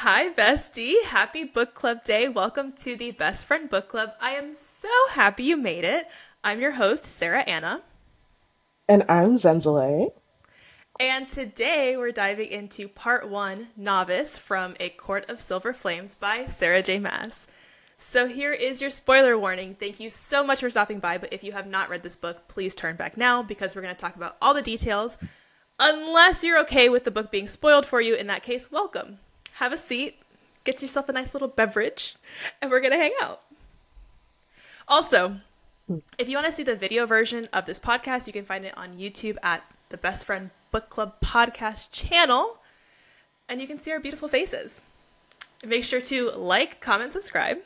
Hi, bestie. Happy book club day. Welcome to the Best Friend Book Club. I am so happy you made it. I'm your host, Sara Ana. And I'm Zenzele. And today we're diving into part one Novice from A Court of Silver Flames by Sarah J. Maas. So here is your spoiler warning. Thank you so much for stopping by, but if you have not read this book, please turn back now because we're going to talk about all the details. Unless you're okay with the book being spoiled for you, in that case, welcome. Have a seat, get yourself a nice little beverage, and we're going to hang out. Also, if you want to see the video version of this podcast, you can find it on YouTube at the Best Friend Book Club podcast channel, and you can see our beautiful faces. Make sure to like, comment, subscribe.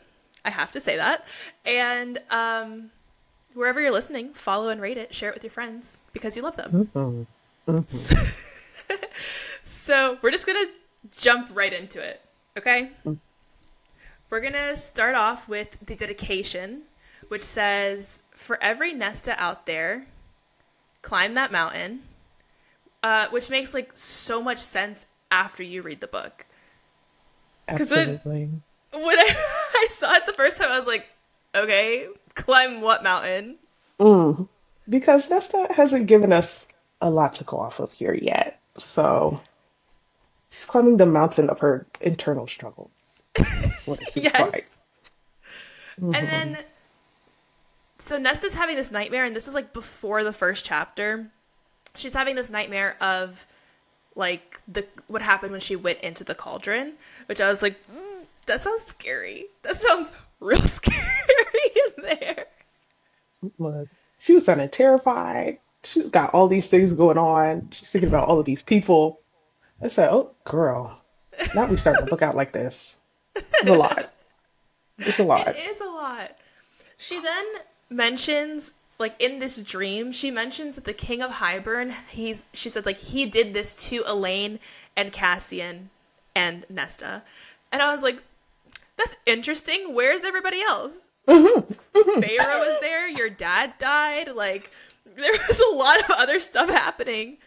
I have to say that. And um, wherever you're listening, follow and rate it, share it with your friends because you love them. Mm-hmm. Mm-hmm. so we're just going to jump right into it, okay? Mm. We're going to start off with the dedication, which says For every Nesta out there, climb that mountain, uh, which makes like so much sense after you read the book. Absolutely. When, when I, I saw it the first time, I was like, okay, climb what mountain? Mm. Because Nesta hasn't given us a lot to go off of here yet. So she's climbing the mountain of her internal struggles. That's what it yes. like. Mm-hmm. And then, so Nesta's having this nightmare, and this is like before the first chapter. She's having this nightmare of like the what happened when she went into the cauldron, which I was like, mm, that sounds scary. That sounds real scary in there. Look, she was sounding terrified. She's got all these things going on. She's thinking about all of these people. I said, "Oh, girl, now we start to look out like this. It's a lot. It's a lot. It is a lot." She then mentions like in this dream she mentions that the king of hybern he's she said like he did this to Elain and cassian and nesta and i was like that's interesting where's everybody else mm-hmm. Feyre was there your dad died like there was a lot of other stuff happening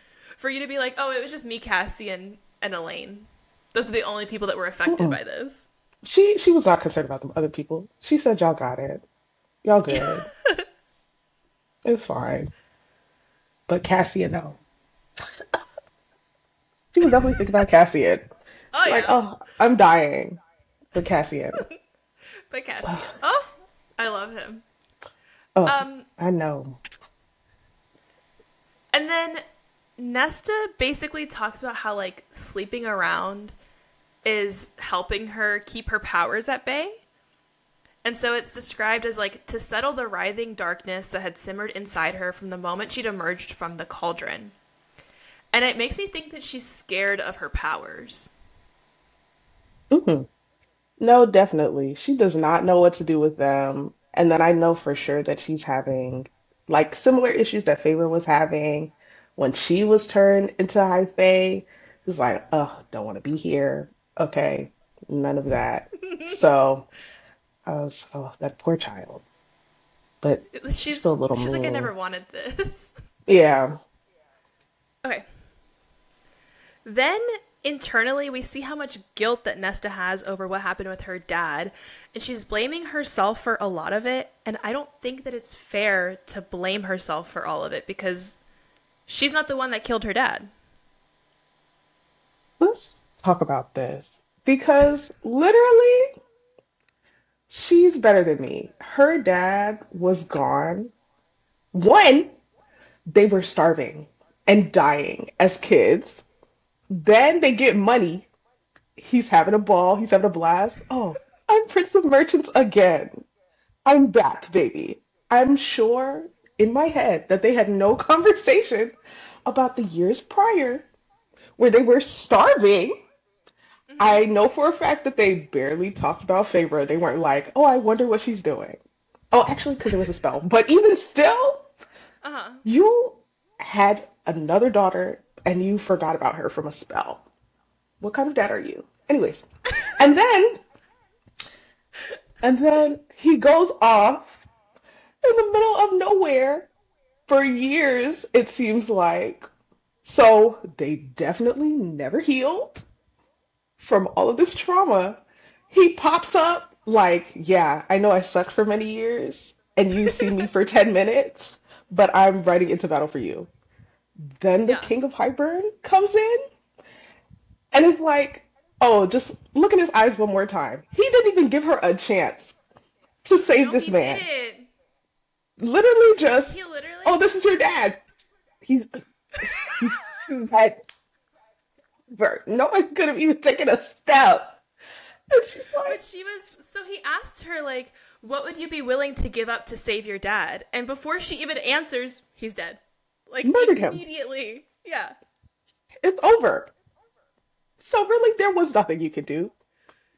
for you to be like, oh, it was just me, Cassie, and and Elain. Those are the only people that were affected Mm-mm. by this. She she was not concerned about the other people. She said, "Y'all got it. Y'all good. it's fine." But Cassian, no. she was definitely thinking about Cassian. Oh like, yeah. oh, I'm dying. But Cassian. but Cassian. oh, I love him. Oh, um, I know. And then Nesta basically talks about how like sleeping around is helping her keep her powers at bay. And so it's described as like to settle the writhing darkness that had simmered inside her from the moment she'd emerged from the cauldron. And it makes me think that she's scared of her powers. Mm-hmm. No, definitely. She does not know what to do with them. And then I know for sure that she's having like similar issues that Feyre was having when she was turned into High Fae, it was like, oh, don't want to be here. Okay, none of that. so I was, oh, that poor child. But she's, she's still a little. She's like, I never wanted this. Yeah. Okay. Then internally, we see how much guilt that Nesta has over what happened with her dad, and she's blaming herself for a lot of it. And I don't think that it's fair to blame herself for all of it because She's not the one that killed her dad. Let's talk about this because literally, she's better than me. Her dad was gone. One, they were starving and dying as kids. Then they get money. He's having a ball. He's having a blast. Oh, I'm Prince of Merchants again. I'm back, baby. I'm sure in my head that they had no conversation about the years prior where they were starving. Mm-hmm. I know for a fact that they barely talked about Feyre. They weren't like, oh, I wonder what she's doing. Oh, actually, because it was a spell. But even still, uh-huh. you had another daughter and you forgot about her from a spell. What kind of dad are you? Anyways, and then, and then he goes off in the middle of nowhere for years, it seems like. So they definitely never healed from all of this trauma, he pops up like, yeah, I know I sucked for many years and you've seen me for 10 minutes, but I'm riding into battle for you. Then the Yeah. King of Hybern comes in and is like, oh, just look in his eyes one more time. He didn't even give her a chance to save No, this man. didn't. Literally just, He literally. oh, this is your dad. He's, he's had, no one could have even taken a step. And she's But she was so he asked her like, "What would you be willing to give up to save your dad?" And before she even answers, he's dead. Like Murdered him. immediately. Yeah. it's over. So really, there was nothing you could do.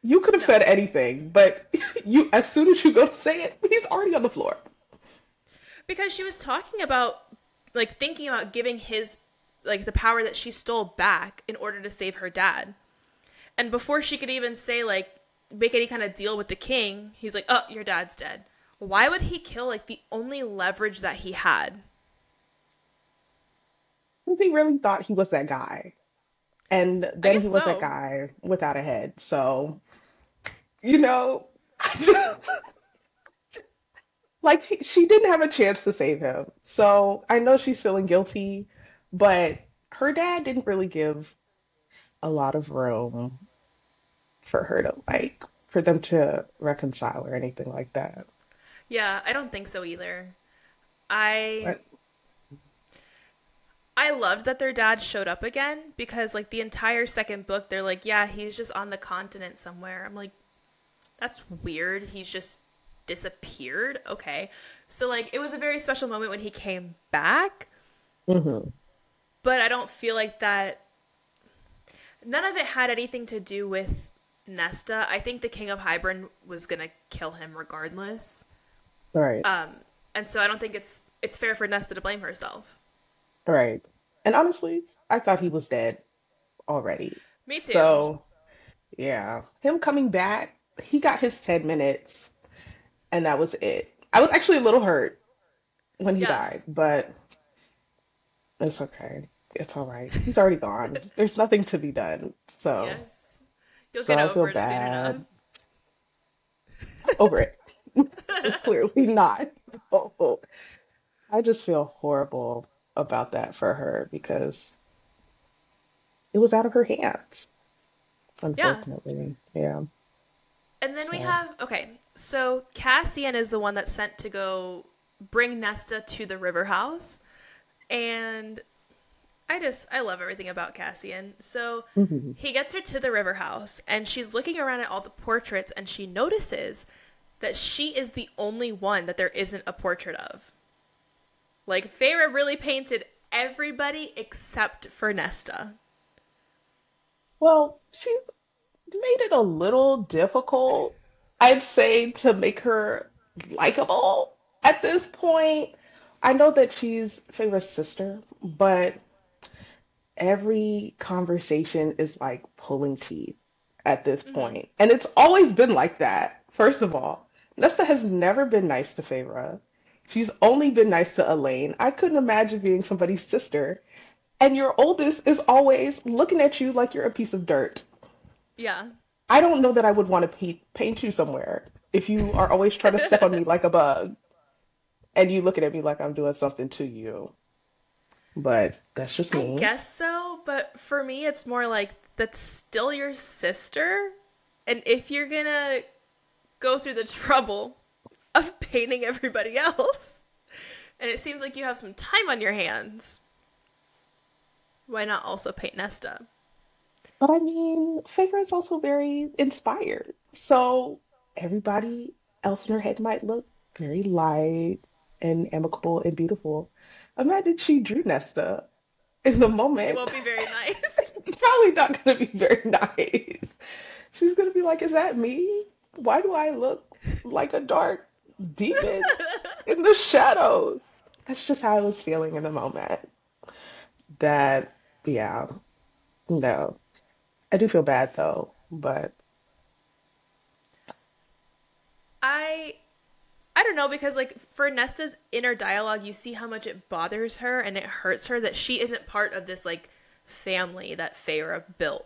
You could have No. said anything, but you, as soon as you go to say it, he's already on the floor. Because she was talking about like thinking about giving his like the power that she stole back in order to save her dad. And before she could even say like make any kind of deal with the king, he's like, "Oh, your dad's dead." Why would he kill like the only leverage that he had? Because he really thought he was that guy. And then he was so. that guy without a head. So, you know, I just, like, she, she didn't have a chance to save him. So I know she's feeling guilty, but her dad didn't really give a lot of room for her to, like, for them to reconcile or anything like that. Yeah, I don't think so either. I Right. I loved that their dad showed up again because like the entire second book they're like, yeah, he's just on the continent somewhere. I'm like that's weird. He's just disappeared. Okay. So like it was a very special moment when he came back, hmm but I don't feel like that none of it had anything to do with Nesta. I think the King of Hybern was going to kill him regardless. Right. Um and so I don't think it's it's fair for Nesta to blame herself. Right. And honestly, I thought he was dead already. Me too. So, yeah, him coming back, he got his 10 minutes and that was it. I was actually a little hurt when he Yeah. died, but it's okay. It's all right. He's already gone. There's nothing to be done. So, Yes. You'll so get I feel over it soon bad. over it. it's clearly not. So, I just feel horrible about that for her because it was out of her hands, unfortunately. Yeah. And then we have okay, so Cassian is the one that's sent to go bring Nesta to the river house. And I just I love everything about Cassian. So Mhm. he gets her to the river house and she's looking around at all the portraits and she notices that she is the only one that there isn't a portrait of. Like Feyre really painted everybody except for Nesta. Well, she's made it a little difficult, I'd say, to make her likable at this point. I know that she's Feyre's sister, but every conversation is like pulling teeth at this mm-hmm. point. And it's always been like that, first of all. Nesta has never been nice to Feyre. She's only been nice to Elain. I couldn't imagine being somebody's sister. And your oldest is always looking at you like you're a piece of dirt. Yeah. I don't know that I would want to pe- paint you somewhere if you are always trying to step on me like a bug and you looking at me like I'm doing something to you. But that's just me. I guess so, but for me, it's more like that's still your sister. And if you're gonna go through the trouble of painting everybody else, and it seems like you have some time on your hands, why not also paint Nesta? But I mean, Feyre is also very inspired. So everybody else in her head might look very light and amicable and beautiful. Imagine she drew Nesta in the moment. It won't be very nice. Probably not going to be very nice. She's going to be like, Is that me? Why do I look like a dark demon in the shadows? That's just how I was feeling in the moment. That, yeah, no. I do feel bad though, but I I don't know because like for Nesta's inner dialogue, you see how much it bothers her and it hurts her that she isn't part of this like family that Feyre built.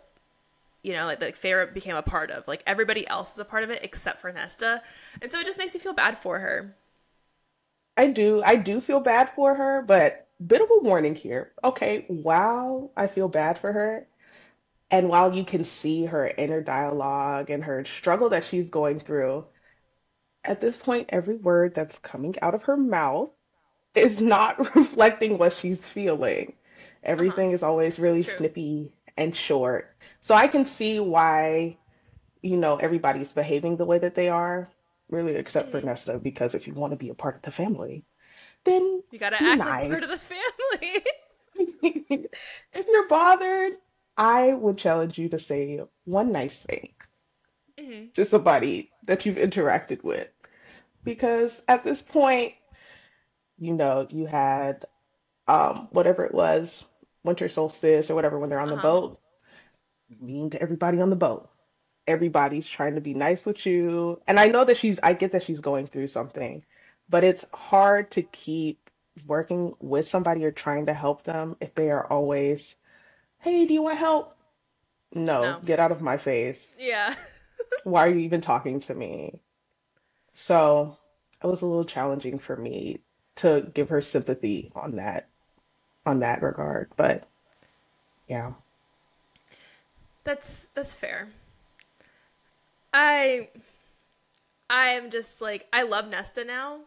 you know, like, like Feyre became a part of. Like everybody else is a part of it except for Nesta. And so it just makes me feel bad for her. I do. I do feel bad for her, but bit of a warning here. Okay, while I feel bad for her, and while you can see her inner dialogue and her struggle that she's going through, at this point, every word that's coming out of her mouth is not reflecting what she's feeling. Uh-huh. Everything is always really True. snippy and short. So I can see why, you know, everybody's behaving the way that they are, really, except for hmm Nesta, because if you want to be a part of the family, then You gotta act like part of the family. If you're bothered, I would challenge you to say one nice thing mm-hmm. to somebody that you've interacted with. Because at this point, you know, you had um whatever it was, winter solstice or whatever when they're on Uh the boat, mean to everybody on the boat. Everybody's trying to be nice with you. And I know that she's I get that she's going through something, but it's hard to keep working with somebody or trying to help them if they are always, "Hey, do you want help?" No, No. get out of my face. Yeah. Why are you even talking to me? So it was a little challenging for me to give her sympathy on that on that regard. But yeah. That's that's fair. I I am just like I love Nesta now.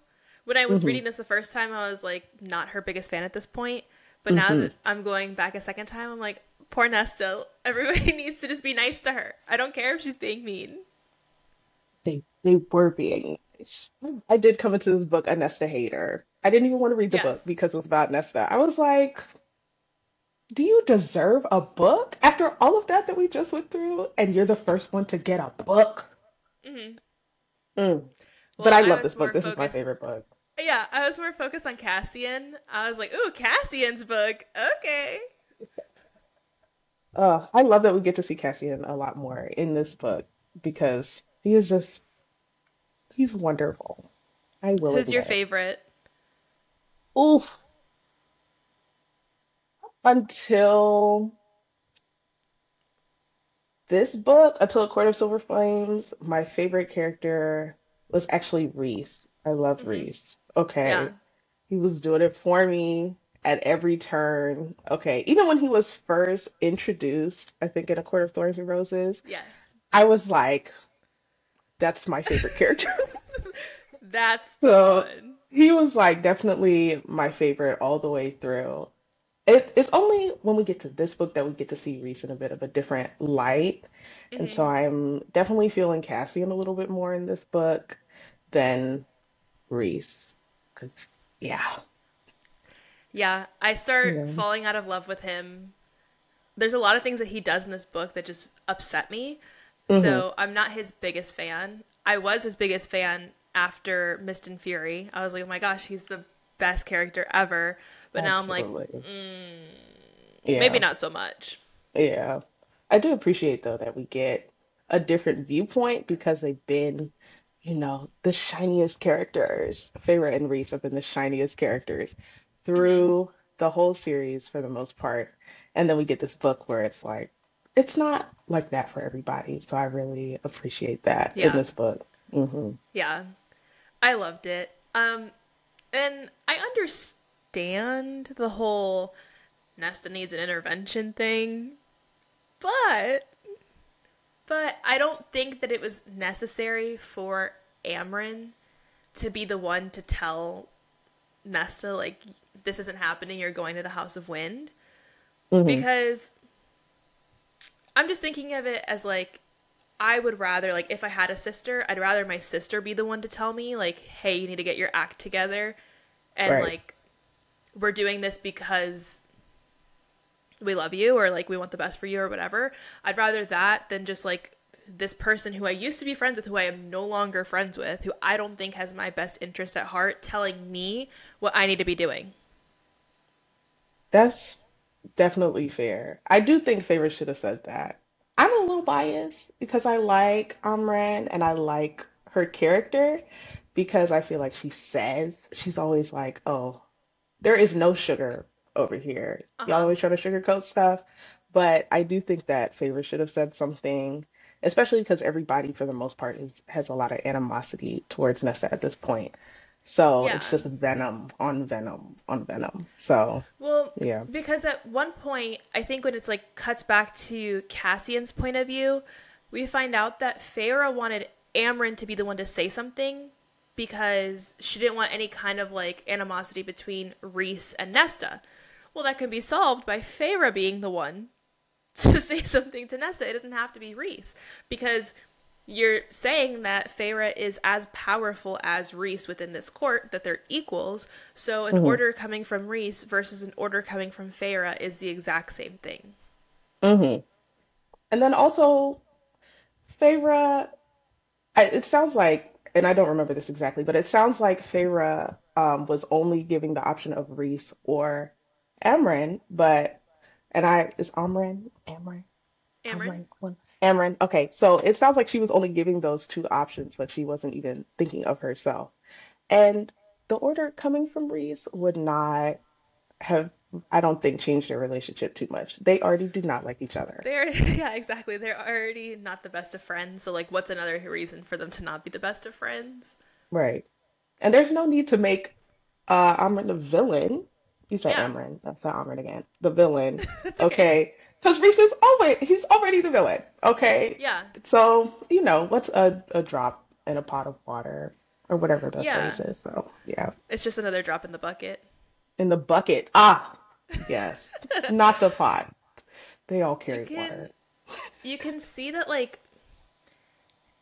When I was hmm reading this the first time, I was like not her biggest fan at this point. But now hmm that I'm going back a second time, I'm like, poor Nesta. Everybody needs to just be nice to her. I don't care if she's being mean. They they were being nice. I did come into this book a Nesta hater. I didn't even want to read the book because it was about Nesta. I was like, do you deserve a book after all of that that we just went through? And you're the first one to get a book? hmm Mm. But I I love this book. This is my favorite book. Yeah, I was more focused on Cassian. I was like, ooh, Cassian's book. Okay. Uh, I love that we get to see Cassian a lot more in this book because he is just, he's wonderful. I will Who's your favorite? Oof. Until this book, until A Court of Silver Flames, my favorite character was actually Rhys. I loved hmm Rhys. Yeah. Okay. He was doing it for me at every turn. Okay. Even when he was first introduced, I think in A Court of Thorns and Roses, Yes. I was like, that's my favorite character. That's So one. he was like definitely my favorite all the way through. It, it's only when we get to this book that we get to see Rhys in a bit of a different light. And hmm so I'm definitely feeling Cassian a little bit more in this book than Rhys. Because, yeah, Yeah, I start yeah. falling out of love with him. There's a lot of things that he does in this book that just upset me. hmm So I'm not his biggest fan. I was his biggest fan after Mist and Fury. I was like, oh my gosh, he's the best character ever. But now I'm like, Absolutely. mm, maybe not so much. yeah. I do appreciate, though, that we get a different viewpoint because they've been, you know, the shiniest characters. Feyre and Rhys have been the shiniest characters through the whole series for the most part. And then we get this book where it's like, it's not like that for everybody. So I really appreciate that in this book. hmm yeah. I loved it. Um, and I understand the whole Nesta needs an intervention thing, but but I don't think that it was necessary for Amren to be the one to tell Nesta like this isn't happening, you're going to the House of Wind hmm because I'm just thinking of it as like I would rather like if I had a sister, I'd rather my sister be the one to tell me like, "Hey, you need to get your act together." And Right. like we're doing this because we love you or like we want the best for you or whatever. I'd rather that than just like this person who I used to be friends with who I am no longer friends with, who I don't think has my best interest at heart telling me what I need to be doing. That's definitely fair. I do think Feyre should have said that. I'm a little biased because I like Amren and I like her character because I feel like she says she's always like, "Oh, there is no sugar over here. Y'all Uh-huh. always try to sugarcoat stuff." but I do think that Feyre should have said something, especially because everybody, for the most part, is, has a lot of animosity towards Nesta at this point. So it's just venom on venom on venom. So Well, yeah. because at one point, I think when it's like cuts back to Cassian's point of view, we find out that Feyre wanted Amren to be the one to say something because she didn't want any kind of like animosity between Rhys and Nesta. Well, that can be solved by Feyre being the one to say something to Nessa. It doesn't have to be Rhys because you're saying that Feyre is as powerful as Rhys within this court, that they're equals. So an order coming from Rhys versus an order coming from Feyre is the exact same thing. hmm And then also, Feyre, I, it sounds like, and I don't remember this exactly, but it sounds like Feyre um, was only giving the option of Rhys or Amren, but, and I, is Amren? Amren? Amren? Amren? One. Okay, so it sounds like she was only giving those two options, but she wasn't even thinking of herself. And the order coming from Rhys would not have, I don't think, changed their relationship too much. They already do not like each other. They're yeah, exactly. They're already not the best of friends. So like, what's another reason for them to not be the best of friends? Right. And there's no need to make uh Amren the villain. You said Yeah, Amren. I said Amren again. The villain. okay. Okay. Because Rhys is always he's already the villain. Okay. Yeah, So, you know, what's a, a drop in a pot of water or whatever the yeah. phrase is. So yeah. It's just another drop in the bucket. In the bucket. Ah, yes. Not the pot. They all You carry can water. you can see that like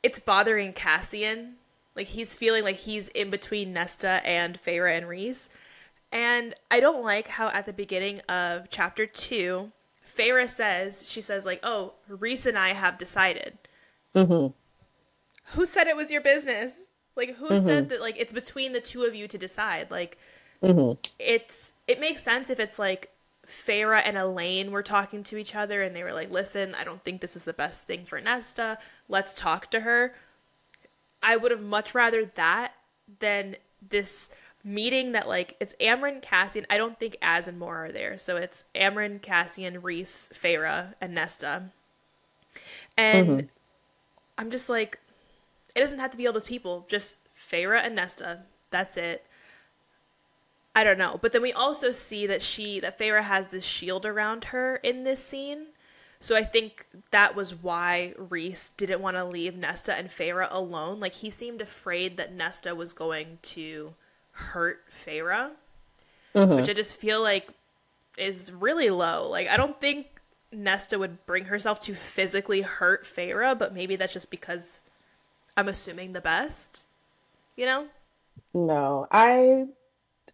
it's bothering Cassian. Like he's feeling like he's in between Nesta and Feyre and Rhys. And I don't like how at the beginning of chapter two, Feyre says, she says like, "Oh, Rhys and I have decided." Mm-hmm. Who said it was your business? Like who Mm-hmm. said that like it's between the two of you to decide? Like Mm-hmm. it's it makes sense if it's like Feyre and Elain were talking to each other and they were like, "Listen, I don't think this is the best thing for Nesta. Let's talk to her." I would have much rather that than this meeting that like it's Amren, Cassian. I don't think Az and Mor are there, so it's Amren, Cassian, Rhys, Feyre, and Nesta. Mm-hmm. And I'm just like, it doesn't have to be all those people. Just Feyre and Nesta. That's it. I don't know. But then we also see that she that Feyre has this shield around her in this scene. So I think that was why Rhys didn't want to leave Nesta and Feyre alone. Like he seemed afraid that Nesta was going to hurt Feyre, mm-hmm. which I just feel like is really low. Like I don't think Nesta would bring herself to physically hurt Feyre, but maybe that's just because I'm assuming the best, you know? No, I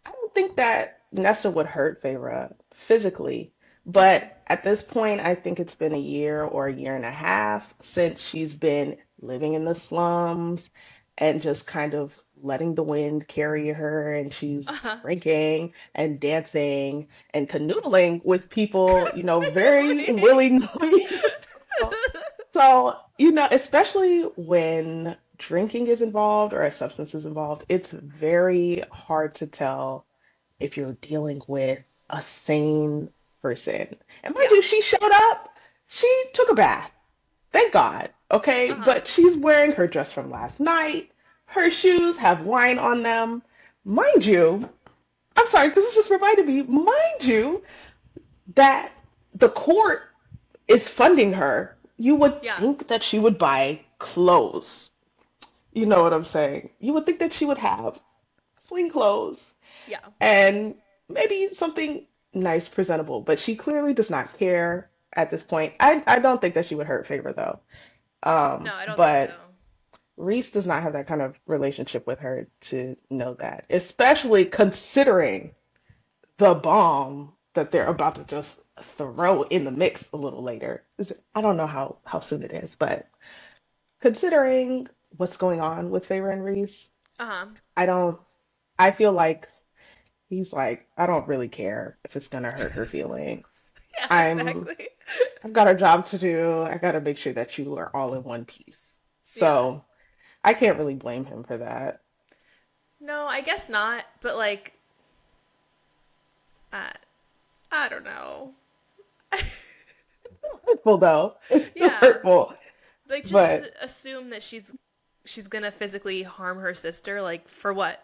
I don't think that Nesta would hurt Feyre physically, but at this point, I think it's been a year or a year and a half since she's been living in the slums and just kind of letting the wind carry her, and she's Uh-huh. drinking and dancing and canoodling with people, you know, very Really? willy-nilly. So, you know, especially when drinking is involved or a substance is involved, it's very hard to tell if you're dealing with a sane person. And mind Yeah. you, she showed up, she took a bath. Thank God. Okay. Uh-huh. But she's wearing her dress from last night. Her shoes have wine on them. Mind you, I'm sorry, because this just reminded me, mind you, that the court is funding her. You would Yeah. think that she would buy clothes. You know what I'm saying? You would think that she would have clean clothes Yeah. and maybe something nice, presentable, but she clearly does not care at this point. I, I don't think that she would hurt Feyre though. Um, No, I don't think but so. Rhys does not have that kind of relationship with her to know that, especially considering the bomb that they're about to just throw in the mix a little later. Is it- I don't know how how soon it is, but considering what's going on with Feyre and Rhys, Uh-huh. I don't. I feel like he's like, I don't really care if it's gonna hurt her feelings. Yeah, I'm exactly. I've got a job to do. I gotta make sure that you are all in one piece. So I can't really blame him for that. No, I guess not, but like I I don't know. It's hurtful though. It's still Yeah. hurtful. Like just But- assume that she's she's gonna physically harm her sister. Like for what?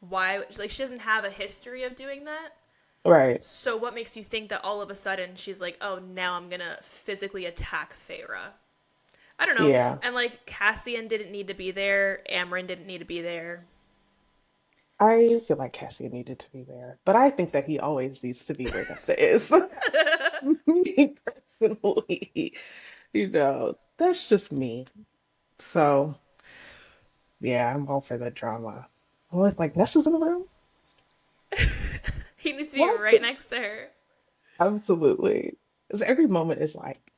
Why? Like she doesn't have a history of doing that. Right. So what makes you think that all of a sudden she's like, oh, now I'm gonna physically attack Feyre? I don't know. Yeah. And like Cassian didn't need to be there. Amren didn't need to be there. I feel like Cassian needed to be there, but I think that he always needs to be where Nesta is. Me personally, you know, that's just me. So, yeah, I'm all for the drama. I was like, Nesta's in the room? He needs to be What? right next to her. Absolutely. Because every moment is like,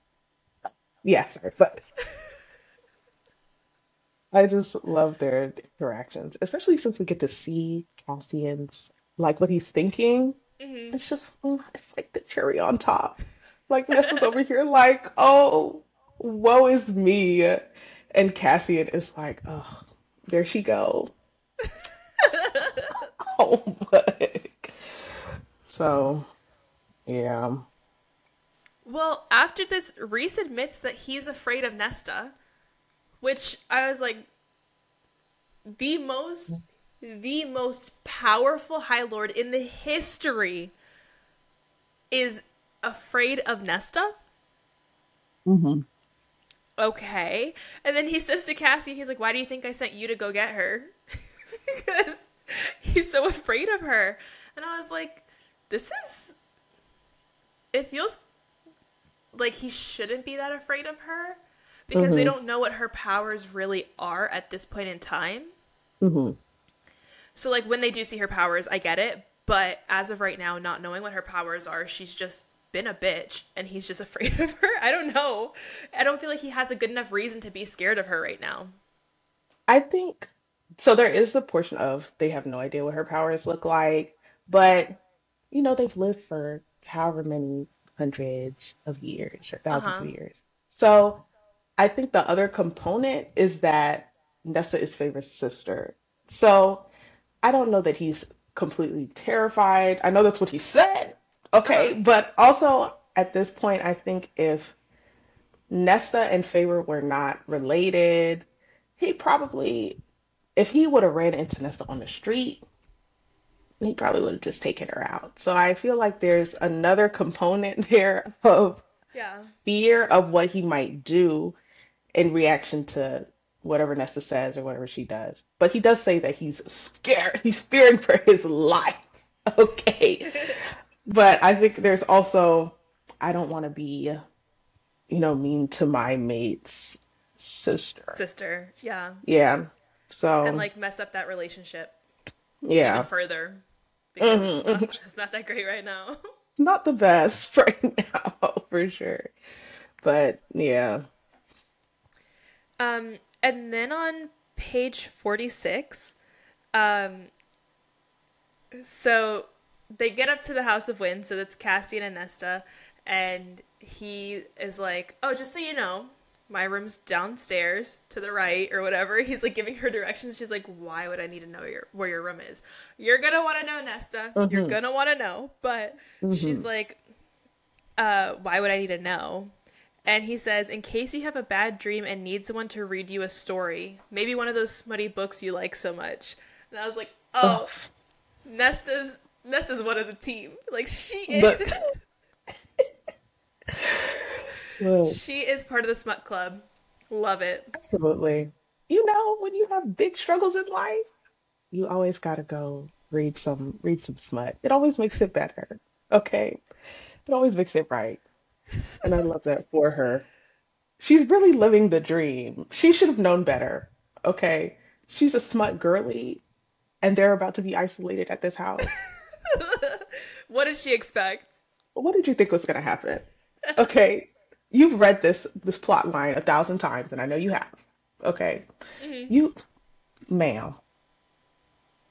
yeah, sorry, sorry. I just love their interactions, especially since we get to see Cassian's, like what he's thinking. hmm It's just, mm, it's like the cherry on top. Like Nessa's over here, like, oh, woe is me. And Cassian is like, oh, there she go. Oh, but. So, yeah. Well, after this, Rhys admits that he's afraid of Nesta, which I was like, the most, the most powerful High Lord in the history is afraid of Nesta. hmm Okay, and then he says to Cassie, he's like, "Why do you think I sent you to go get her?" because he's so afraid of her, and I was like, "This is." It feels like he shouldn't be that afraid of her because they Mhm. don't know what her powers really are at this point in time. hmm So like when they do see her powers, I get it, but as of right now, not knowing what her powers are, she's just been a bitch and he's just afraid of her. I don't know. I don't feel like he has a good enough reason to be scared of her right now. I think so. There is the portion of they have no idea what her powers look like, but you know, they've lived for however many hundreds of years or 1000s Uh-huh. of years. So I think the other component is that Nessa is Feyre's sister. So I don't know that he's completely terrified. I know that's what he said. Okay, but also at this point, I think if Nesta and Favor were not related, he probably, if he would have ran into Nesta on the street, he probably would have just taken her out. So I feel like there's another component there of Yeah. fear of what he might do in reaction to whatever Nesta says or whatever she does. But he does say that he's scared, he's fearing for his life. Okay. But I think there's also, I don't want to be, you know, mean to my mate's sister. Sister. Yeah. Yeah. So, And like mess up that relationship yeah, even further. Because it's, Mhm. not, it's not that great right now. not the best right now, for sure. But yeah. Um, and then on page 46, um, so they get up to the House of Wind, so that's Cassian and Nesta, and he is like, oh, just so you know, my room's downstairs to the right or whatever. He's like giving her directions. She's like, why would I need to know your where your room is? You're gonna want to know, Nesta. You're Mhm. gonna want to know. But she's like, uh, why would I need to know? And he says, in case you have a bad dream and need someone to read you a story, maybe one of those smutty books you like so much. And I was like, oh, Nesta's Nesta's one of the team. Like she is. But- Look, she is part of the smut club. Love it. absolutely. You know, when you have big struggles in life, you always gotta go read some read some smut. It always makes it better. Okay? It always makes it right. And I love that for her. She's really living the dream. She should have known better. Okay? She's a smut girly, and they're about to be isolated at this house. what did she expect? What did you think was gonna happen? Okay, you've read this this plot line a thousand times, and I know you have. Okay, mm-hmm. you, ma'am,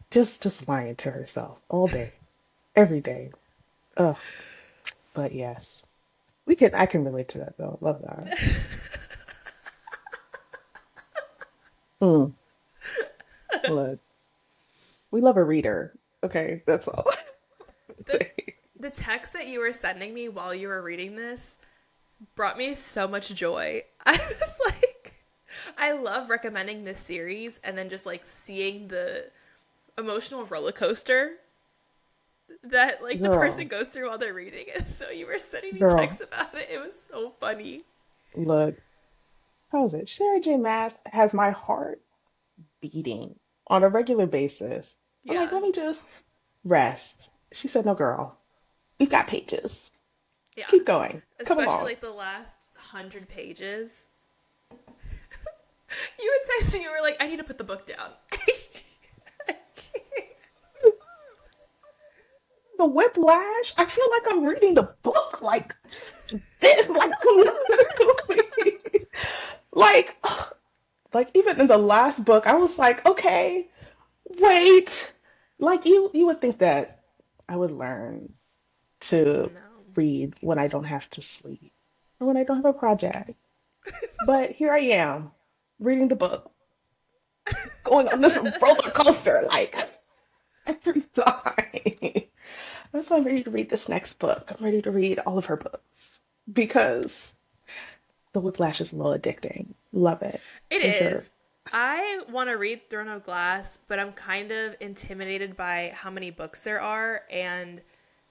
just just lying to herself all day, every day. Ugh. But yes, we can. I can relate to that though. Love that. Mm. Look, we love a reader. Okay, that's all. The, the text that you were sending me while you were reading this brought me so much joy. I was like, I love recommending this series and then just like seeing the emotional roller coaster that like the person goes through while they're reading it. So you were sending me Girl. texts about it. It was so funny. Look, how is it? Sarah J. Maas has my heart beating on a regular basis. I'm like, let me just rest. She said, no, girl, we've got pages. Yeah. Keep going. Come Especially like the last hundred pages. you would text me, you were like, I need to put the book down. The whiplash. I feel like I'm reading the book like this, like like, like even in the last book, I was like, okay, wait. Like you, you would think that I would learn to No. Read when I don't have to sleep or when I don't have a project. But here I am, reading the book, going on this roller coaster, like every time. That's why I'm ready to read this next book. I'm ready to read all of her books because the whiplash is a little addicting. Love it. It For sure. is. I want to read Throne of Glass, but I'm kind of intimidated by how many books there are and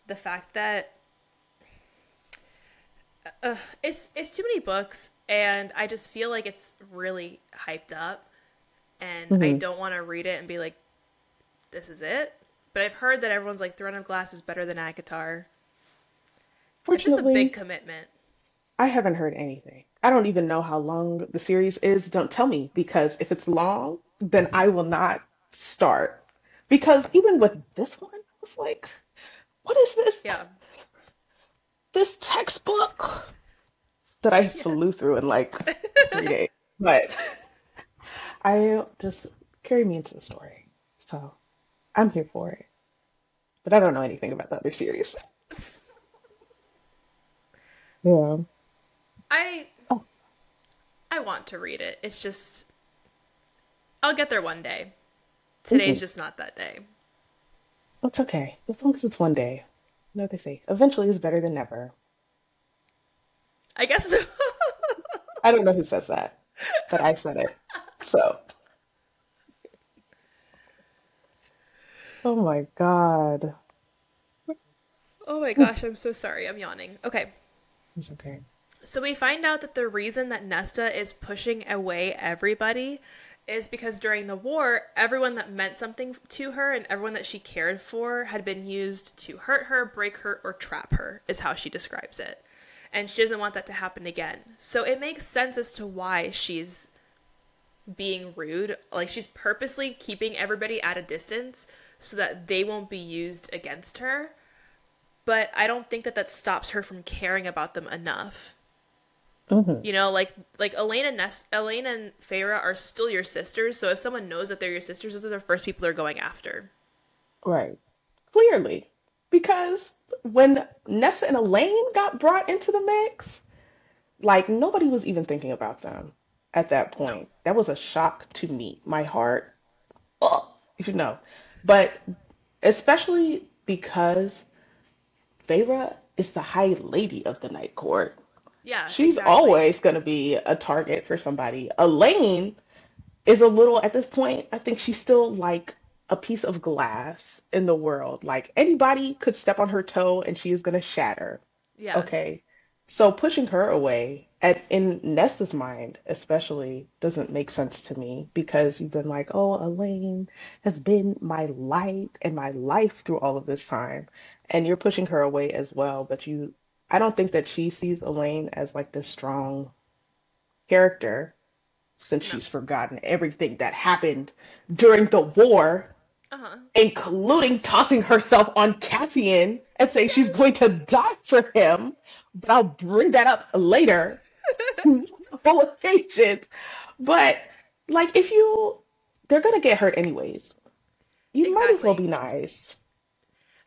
the fact that uh, it's it's too many books, and I just feel like it's really hyped up, and I Mhm. don't want to read it and be like, "This is it." But I've heard that everyone's like Throne of Glass is better than ACOTAR. It's just a big commitment. I haven't heard anything. I don't even know how long the series is. Don't tell me because if it's long, then I will not start. Because even with this one, I was like, what is this? Yeah. This textbook that I flew through in like three days. But I just carry me into the story. So I'm here for it. But I don't know anything about the other series. Yeah. I Oh. I want to read it. It's just I'll get there one day. Today's Mhm. just not that day. It's okay. As long as it's one day. What they say? Eventually is better than never. I guess so. I don't know who says that, but I said it. So. Oh my God. oh my gosh, I'm so sorry. I'm yawning. Okay. It's okay. So we find out that the reason that Nesta is pushing away everybody is because during the war, everyone that meant something to her and everyone that she cared for had been used to hurt her, break her, or trap her, is how she describes it. And she doesn't want that to happen again. So it makes sense as to why she's being rude. Like she's purposely keeping everybody at a distance so that they won't be used against her. But I don't think that that stops her from caring about them enough. Hmm You know, like like Elain and Ness, Elain and Feyre are still your sisters. So if someone knows that they're your sisters, those are the first people they're going after. Right. Clearly. Because when Nessa and Elain got brought into the mix, like nobody was even thinking about them at that point. That was a shock to me. My heart, oh, you know. But especially because Feyre is the high lady of the night court. Yeah, She's exactly. always going to be a target for somebody. Elain is a little, at this point, I think she's still like a piece of glass in the world. Like anybody could step on her toe and she is going to shatter. Yeah. Okay. So pushing her away, at, in Nesta's mind especially, doesn't make sense to me because you've been like, oh, Elain has been my light and my life through all of this time. And you're pushing her away as well. But you, I don't think that she sees Elain as like this strong character since No. she's forgotten everything that happened during the war Uh huh. including tossing herself on Cassian and saying she's going to die for him. But I'll bring that up later. Multiple occasions. But like if you they're gonna get hurt anyways. You might as well be nice.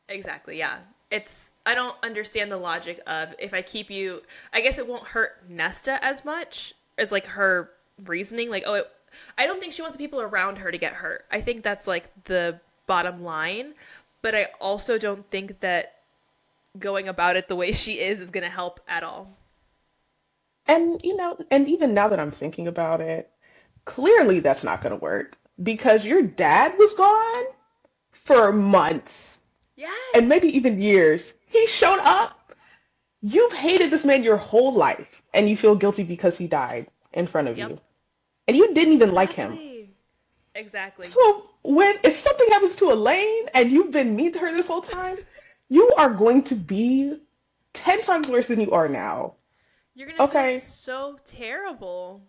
Exactly. Yeah. It's I don't understand the logic of if I keep you. I guess it won't hurt Nesta as much as like her reasoning. Like, oh, it, I don't think she wants the people around her to get hurt. I think that's like the bottom line. But I also don't think that going about it the way she is is going to help at all. And you know, and even now that I'm thinking about it, clearly that's not going to work because your dad was gone for months and maybe even years. He showed up. You've hated this man your whole life and you feel guilty because he died in front of Yep. you. And you didn't even like him. Exactly. Exactly. So when if something happens to Elain and you've been mean to her this whole time, you are going to be 10 times worse than you are now. You're gonna feel Okay. so terrible.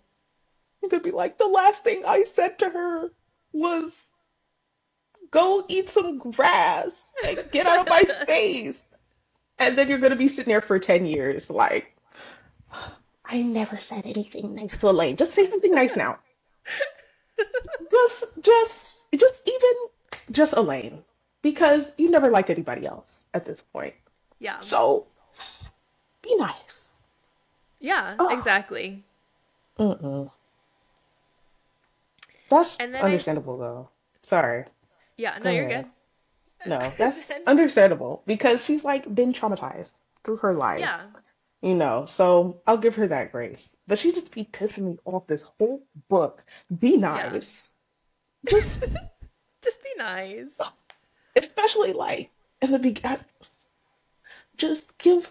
You're gonna be like, the last thing I said to her was go eat some grass. Like, get out of my face. And then you're gonna be sitting there for 10 years, like, I never said anything nice to Elain. Just say something nice now. Just, just, just even, just Elain. Because you never liked anybody else at this point. Yeah. So, be nice. Yeah, Oh, exactly. mm-mm. That's And then I, understandable, though. Sorry. Yeah, no, Go you're ahead. good. No, that's understandable because she's like been traumatized through her life, yeah, you know. So I'll give her that grace. But she just be pissing me off this whole book. Be yeah. nice. Just Just be nice. especially like in the beginning, just give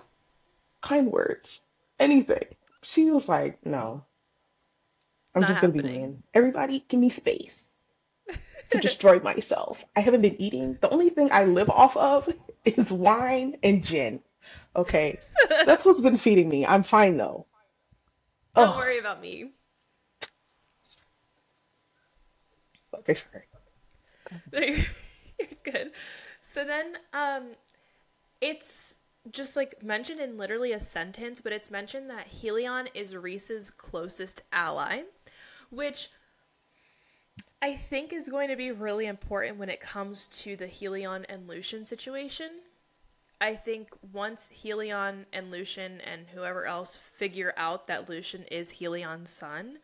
kind words. Anything. She was like, no, I'm Not just gonna be mean. Everybody give me space to destroy myself. I haven't been eating. The only thing I live off of is wine and gin. Okay. That's what's been feeding me. I'm fine though. Don't Oh, worry about me. okay, sorry. No, You're, you're good. So then, um, it's just like mentioned in literally a sentence, but it's mentioned that Helion is Rhys's closest ally, which I think is going to be really important when it comes to the Helion and Lucien situation. I think once Helion and Lucien and whoever else figure out that Lucien is Helion's son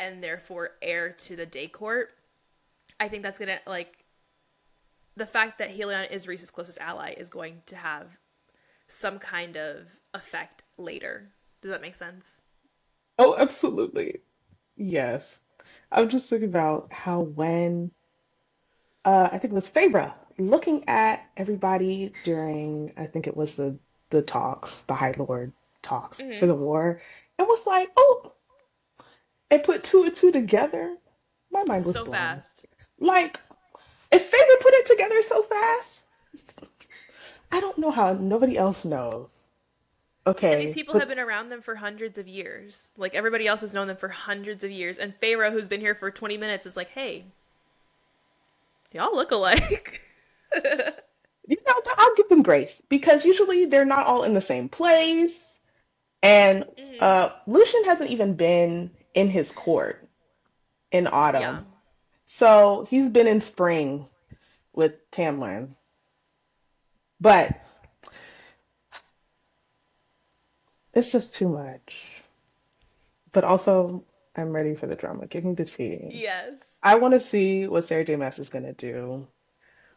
and therefore heir to the Day Court, I think that's gonna like the fact that Helion is Rhys's closest ally is going to have some kind of effect later. Does that make sense? Oh, absolutely. Yes. I'm just thinking about how when uh I think it was Feyre looking at everybody during I think it was the the talks, the High Lord talks for hmm the war, and was like, oh, and put two and two together. My mind was So blown. fast. Like, if Feyre put it together so fast, I don't know how nobody else knows. And these Okay, people have been around them for hundreds of years. Like everybody else has known them for hundreds of years. And Feyre, who's been here for 20 minutes, is like, hey, y'all look alike. you know, I'll give them grace because usually they're not all in the same place. And hmm uh, Lucien hasn't even been in his court in Yeah. autumn. So he's been in spring with Tamlin. But it's just too much. But also, I'm ready for the drama. Give me the tea. Yes. I want to see what Sarah J. Maas is going to do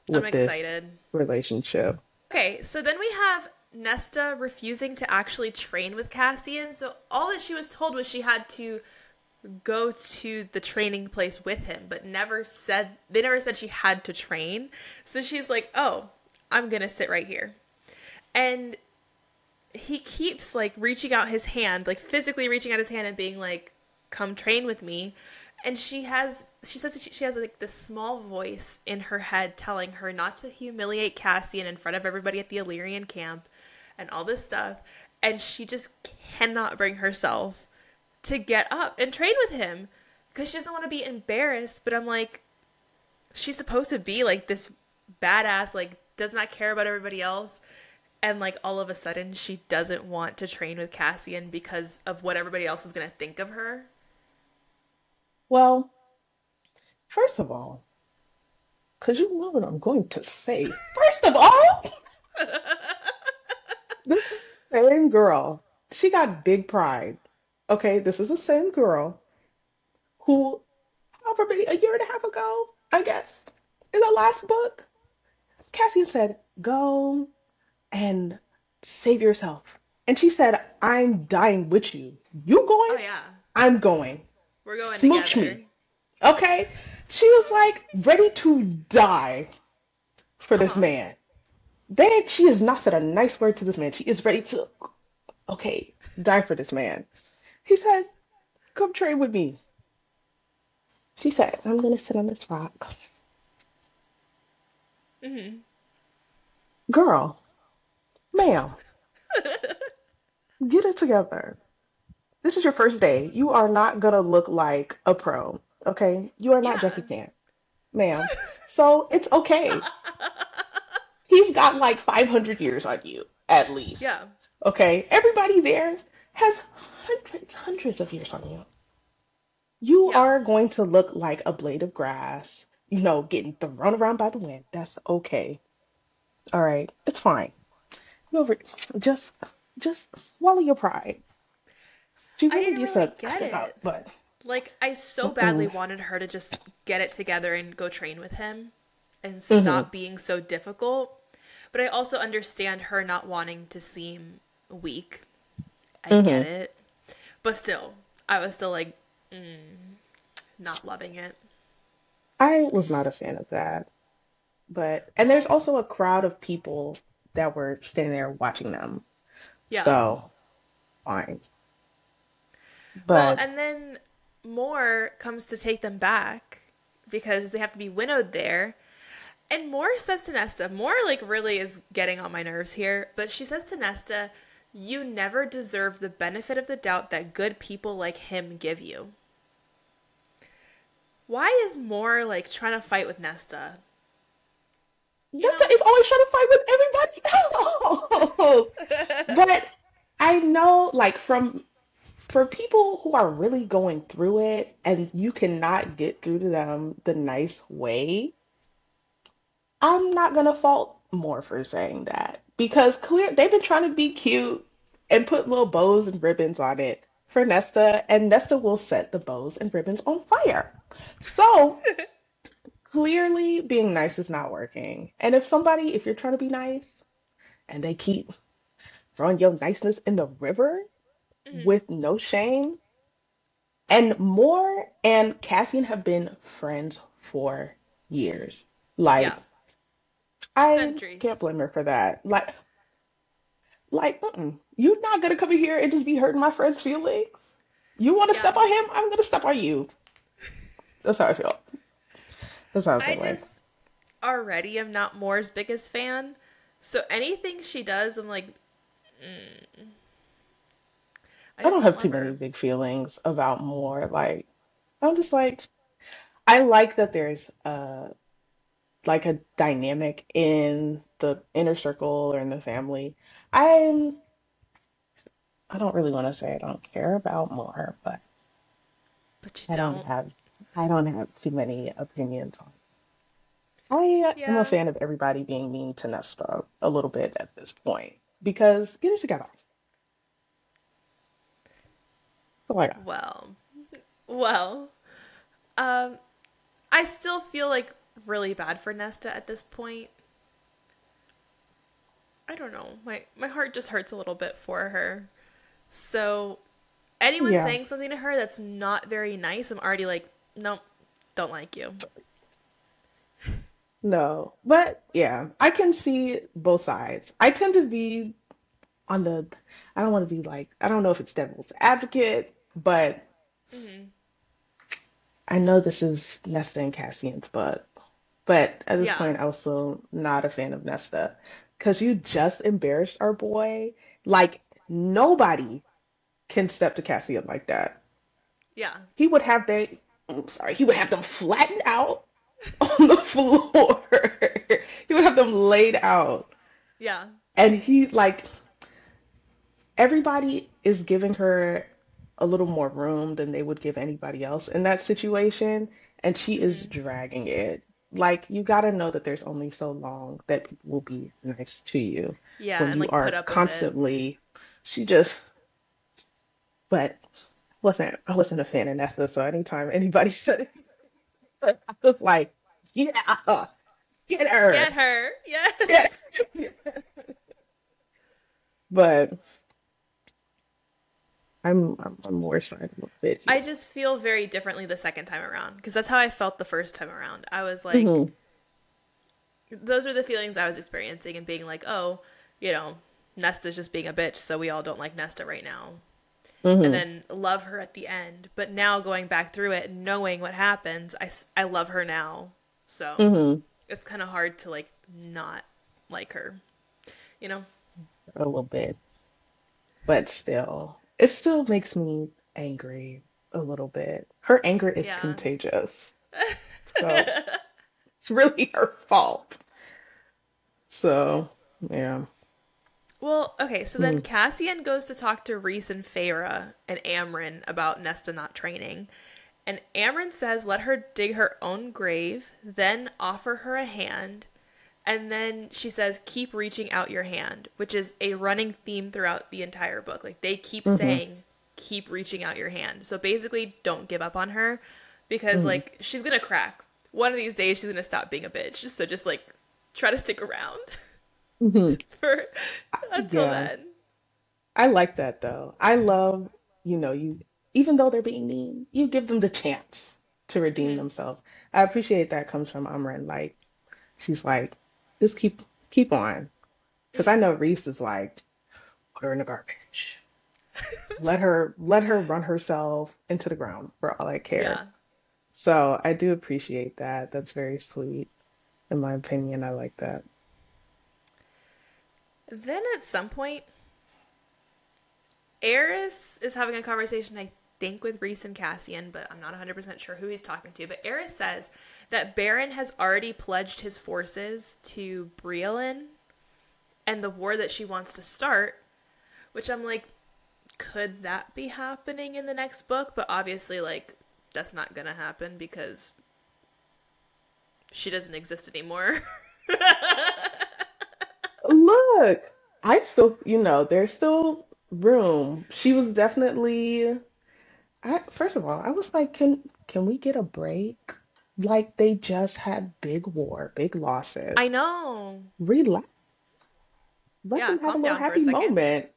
I'm with this excited. relationship. Okay, so then we have Nesta refusing to actually train with Cassian. So all that she was told was she had to go to the training place with him, but never said they never said she had to train. So she's like, "Oh, I'm going to sit right here." And he keeps like reaching out his hand, like physically reaching out his hand and being like, "Come train with me." And she has she says she, she has like this small voice in her head telling her not to humiliate Cassian in front of everybody at the Illyrian camp and all this stuff. And she just cannot bring herself to get up and train with him because she doesn't want to be embarrassed. But I'm like, she's supposed to be like this badass, like does not care about everybody else. And like all of a sudden, she doesn't want to train with Cassian because of what everybody else is gonna think of her. Well, first of all, because you know what I'm going to say. First of all, this is the same girl. She got big pride. Okay, this is the same girl who, however many, a year and a half ago, I guess, in the last book, Cassian said, go and save yourself And she said, I'm dying with you. You Oh going? yeah. I'm going. We're going Smooch together. me. Okay? She was like ready to die for this Uh-huh. man. Then she has not said a nice word to this man. She is ready to, okay, die for this man. He said, Come trade with me. She said, I'm going to sit on this rock. hmm Girl, ma'am, get it together. This is your first day. You are not going to look like a pro, okay? You are not Yeah. Jackie Chan, ma'am. So it's okay. He's got like 500 years on you, at least. Yeah. Okay? Everybody there has hundreds, hundreds of years on you. You Yeah. are going to look like a blade of grass, you know, getting thrown around by the wind. That's okay. All right, it's fine. Over, just, just swallow your pride. She I really didn't really to get it out, but Like I so badly wanted her to just get it together and go train with him and Mhm. stop being so difficult. But I also understand her not wanting to seem weak. I Mhm. get it. But still, I was still like mm, not loving it. I was not a fan of that. But and there's also a crowd of people that were standing there watching them. Yeah. So fine. well, But and then Mor comes to take them back because they have to be winnowed there. And Mor says to Nesta, Mor like really is getting on my nerves here, but she says to Nesta, "You never deserve the benefit of the doubt that good people like him give you." Why is Mor like trying to fight with Nesta? Nesta is always trying to fight with everybody else. But I know, like, from for people who are really going through it and you cannot get through to them the nice way, I'm not gonna fault Mor for saying that because clear they've been trying to be cute and put little bows and ribbons on it for Nesta, and Nesta will set the bows and ribbons on fire. So clearly being nice is not working. And if somebody, if you're trying to be nice and they keep throwing your niceness in the river Mhm. with no shame, and Mor and Cassian have been friends for years. Like, Yeah. I Centuries. can't blame her for that. Like, like, mm-mm. you're not gonna come in here and just be hurting my friend's feelings. You want to Yeah. step on him? I'm gonna step on you. That's how I feel. That's how I like. just already am not Mor's biggest fan. So anything she does, I'm like, mm. I I don't have too many big feelings about Mor. Like, I'm just like, I like that there's uh like a dynamic in the inner circle or in the family. I'm I don't really want to say I don't care about Mor, but But you I don't don't. have I don't have too many opinions on. I uh, am a fan of everybody being mean to Nesta a little bit at this point because get it together. Oh my God. Well, well, um, I still feel like really bad for Nesta at this point. I don't know. My my heart just hurts a little bit for her. So anyone Yeah. saying something to her that's not very nice, I'm already like, nope, don't like you. No, but yeah, I can see both sides. I tend to be on the, I don't want to be like, I don't know if it's devil's advocate, but hmm I know this is Nesta and Cassian's butt. But at this Yeah. point, I'm still not a fan of Nesta because you just embarrassed our boy. Like, nobody can step to Cassian like that. Yeah. He would have they, I'm sorry, he would have them flattened out on the floor. He would have them laid out. Yeah. And he, like, everybody is giving her a little more room than they would give anybody else in that situation. And she is dragging it. Like, you gotta know that there's only so long that people will be nice to you Yeah, when and you like are constantly. She just, but wasn't I wasn't a fan of Nesta, so anytime anybody said it, I was like, yeah, get her. Get her. Yes. Yes. But I'm I'm, I'm more side of a bitch. I just feel very differently the second time around because that's how I felt the first time around. I was like, Mhm. those are the feelings I was experiencing and being like, oh, you know, Nesta's just being a bitch, so we all don't like Nesta right now. Mhm. And then love her at the end. But now going back through it, knowing what happens, I, I love her now. So Mhm. it's kind of hard to like not like her, you know? a little bit, but still, it still makes me angry a little bit. Her anger is Yeah. contagious, so it's really her fault. So yeah. Well, okay, so then hmm. Cassian goes to talk to Rhys and Feyre and Amren about Nesta not training. And Amren says let her dig her own grave, then offer her a hand. And then she says keep reaching out your hand, which is a running theme throughout the entire book. Like they keep mm-hmm. saying keep reaching out your hand. So basically don't give up on her because mm-hmm. like she's going to crack. One of these days she's going to stop being a bitch. So just like try to stick around Mhm. for until Yeah. then. I like that though. I love, you know, you even though they're being mean, you give them the chance to redeem themselves. I appreciate that comes from Amren. Like she's like, just keep keep on. Because I know Rhys is like, put her in the garbage. Let her let her run herself into the ground for all I care. Yeah. So I do appreciate that. That's very sweet. In my opinion, I like that. Then at some point, Eris is having a conversation, I think, with Rhys and Cassian, but I'm not 100% sure who he's talking to. But Eris says that Beron has already pledged his forces to Briallyn and the war that she wants to start, which I'm like, could that be happening in the next book? But obviously, like, that's not gonna happen because she doesn't exist anymore. Look, I still, you know, there's still room. She was definitely, I, first of all, I was like, can can we get a break? Like they just had big war, big losses. I know. Relax. Let Yeah, them have a calm little down for a happy second. moment.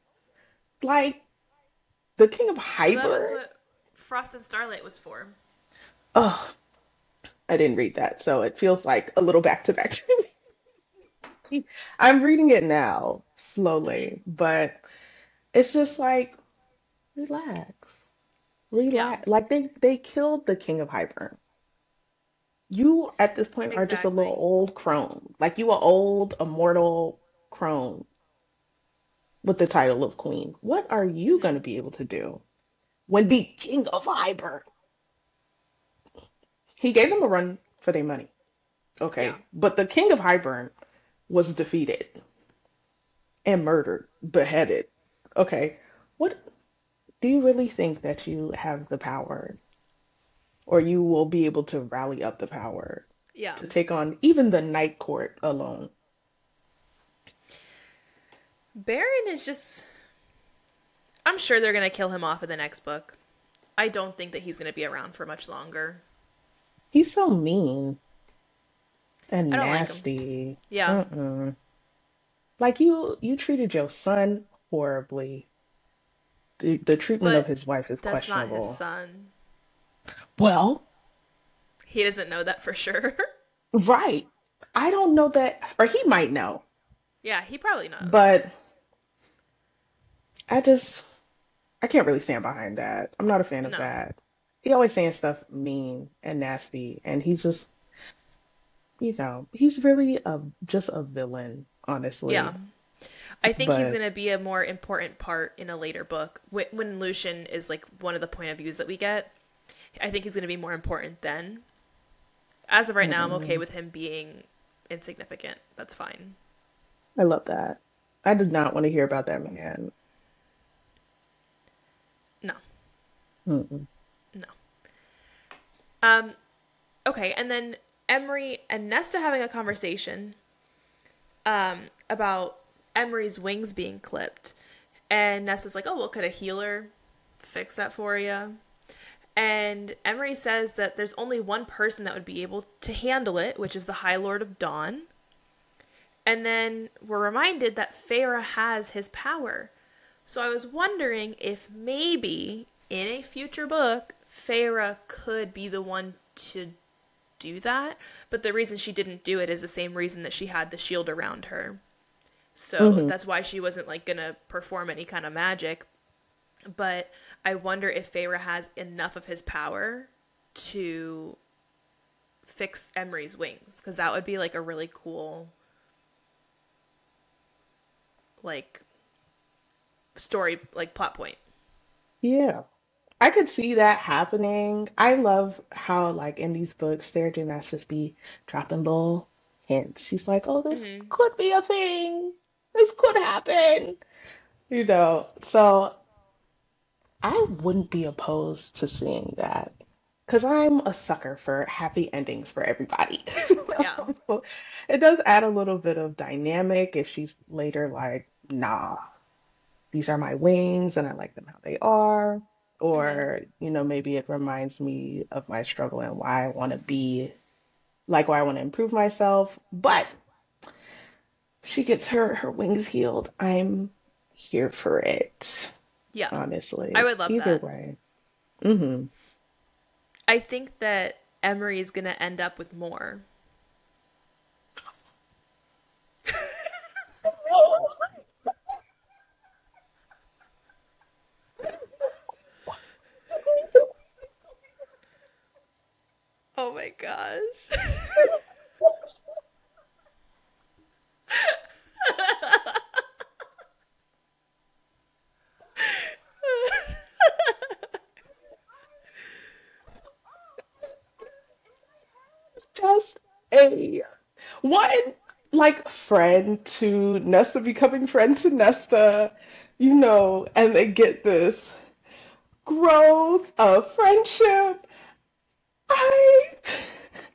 Like the King of That was Hybern. what Frost and Starlight was for. Oh, I didn't read that, so it feels like a little back to back to me. I'm reading it now, slowly, but it's just like relax. Yeah, Relax. Like they they killed the King of Hybern. You at this point are just a little exactly. old crone. Like you are old immortal crone with the title of queen. What are you going to be able to do when the King of Hybern? He gave them a run for their money. Yeah, Okay. But the King of Hybern was defeated and murdered, beheaded. Okay. What do you really think that you have the power or you will be able to rally up the power yeah. to take on even the Night Court alone? Beron is just. I'm sure they're gonna kill him off in the next book. I don't think that he's gonna be around for much longer. He's so mean and don't like nasty. Yeah. Like you you treated your son horribly. The, the treatment of his wife is that's not his questionable. son. Well, He doesn't know that for sure. right. I don't know that, or he might know, yeah, he probably knows. but I just I can't really stand behind that. I'm not a fan of No. that. He always saying stuff mean and nasty, and he's just, you know, he's really a just a villain, honestly. Yeah. I think he's going to be a more important part in a later book wh- when Lucien is like one of the point of views that we get. I think he's going to be more important then. As of right now, I'm okay with him being insignificant. That's fine. I love that. I did not want to hear about that man. No, Mm-mm. no. Um, okay, and then Emerie and Nesta having a conversation um, about Emerie's wings being clipped, and Nesta's like, "Oh, well, could a healer fix that for you?" And Emerie says that there's only one person that would be able to handle it, which is the High Lord of Dawn. And then we're reminded that Feyre has his power, So I was wondering if maybe in a future book, Feyre could be the one to do that. But the reason she didn't do it is the same reason that she had the shield around her. So mm-hmm. that's why she wasn't like gonna perform any kind of magic. But I wonder if Feyre has enough of his power to fix Emerie's wings because that would be like a really cool like story like plot point. Yeah. I could see that happening. I love how like in these books Sarah J Maas just be dropping little hints. She's like, Oh, this mm-hmm. could be a thing. This could happen. You know. So I wouldn't be opposed to seeing that because I'm a sucker for happy endings for everybody. yeah. it does add a little bit of dynamic if she's later like, nah, these are my wings and I like them how they are. Or, mm-hmm. you know, maybe it reminds me of my struggle and why I want to be like why I want to improve myself. But she gets her her wings healed. I'm here for it. Yeah. Honestly. I would love Either that. way. Mm-hmm. I think that Emerie is going to end up with Mor. Oh my gosh. Just a one like friend to Nesta becoming friend to Nesta, you know, and they get this growth of friendship. I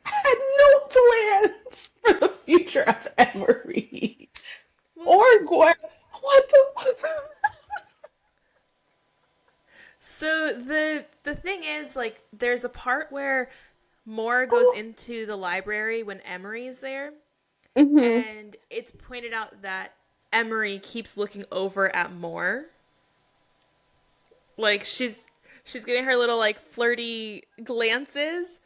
had no plans for future of Emerie or Gwen. What the So the the thing is like there's a part where Mor goes into the library when Emerie's there, mm-hmm. and it's pointed out that Emerie keeps looking over at Mor. Like she's she's giving her little like flirty glances,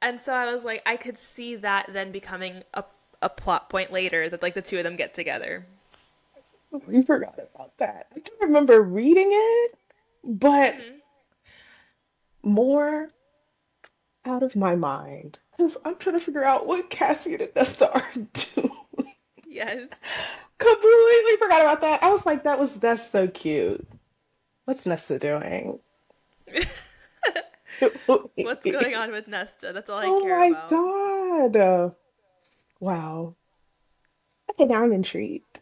and so I was like, I could see that then becoming a a plot point later that like the two of them get together. We forgot about that. I don't remember reading it, but mm-hmm. Mor out of my mind because I'm trying to figure out what Cassian and Nesta are doing. Yes. Completely forgot about that. I was like, that was that's so cute. What's Nesta doing? What's going on with Nesta? That's all I oh care about. Oh my god. Wow. Okay, now I'm intrigued.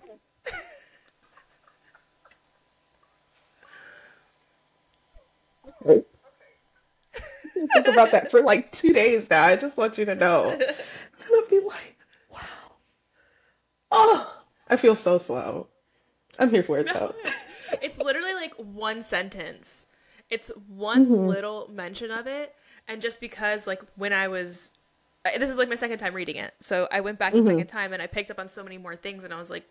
think about that for like two days now. I just want you to know. I'm gonna be like, wow. Oh, I feel so slow. I'm here for it though. it's literally like one sentence. It's one mm-hmm. little mention of it, and just because like when I was, this is like my second time reading it, so I went back mm-hmm. the second time and I picked up on so many more things, and I was like,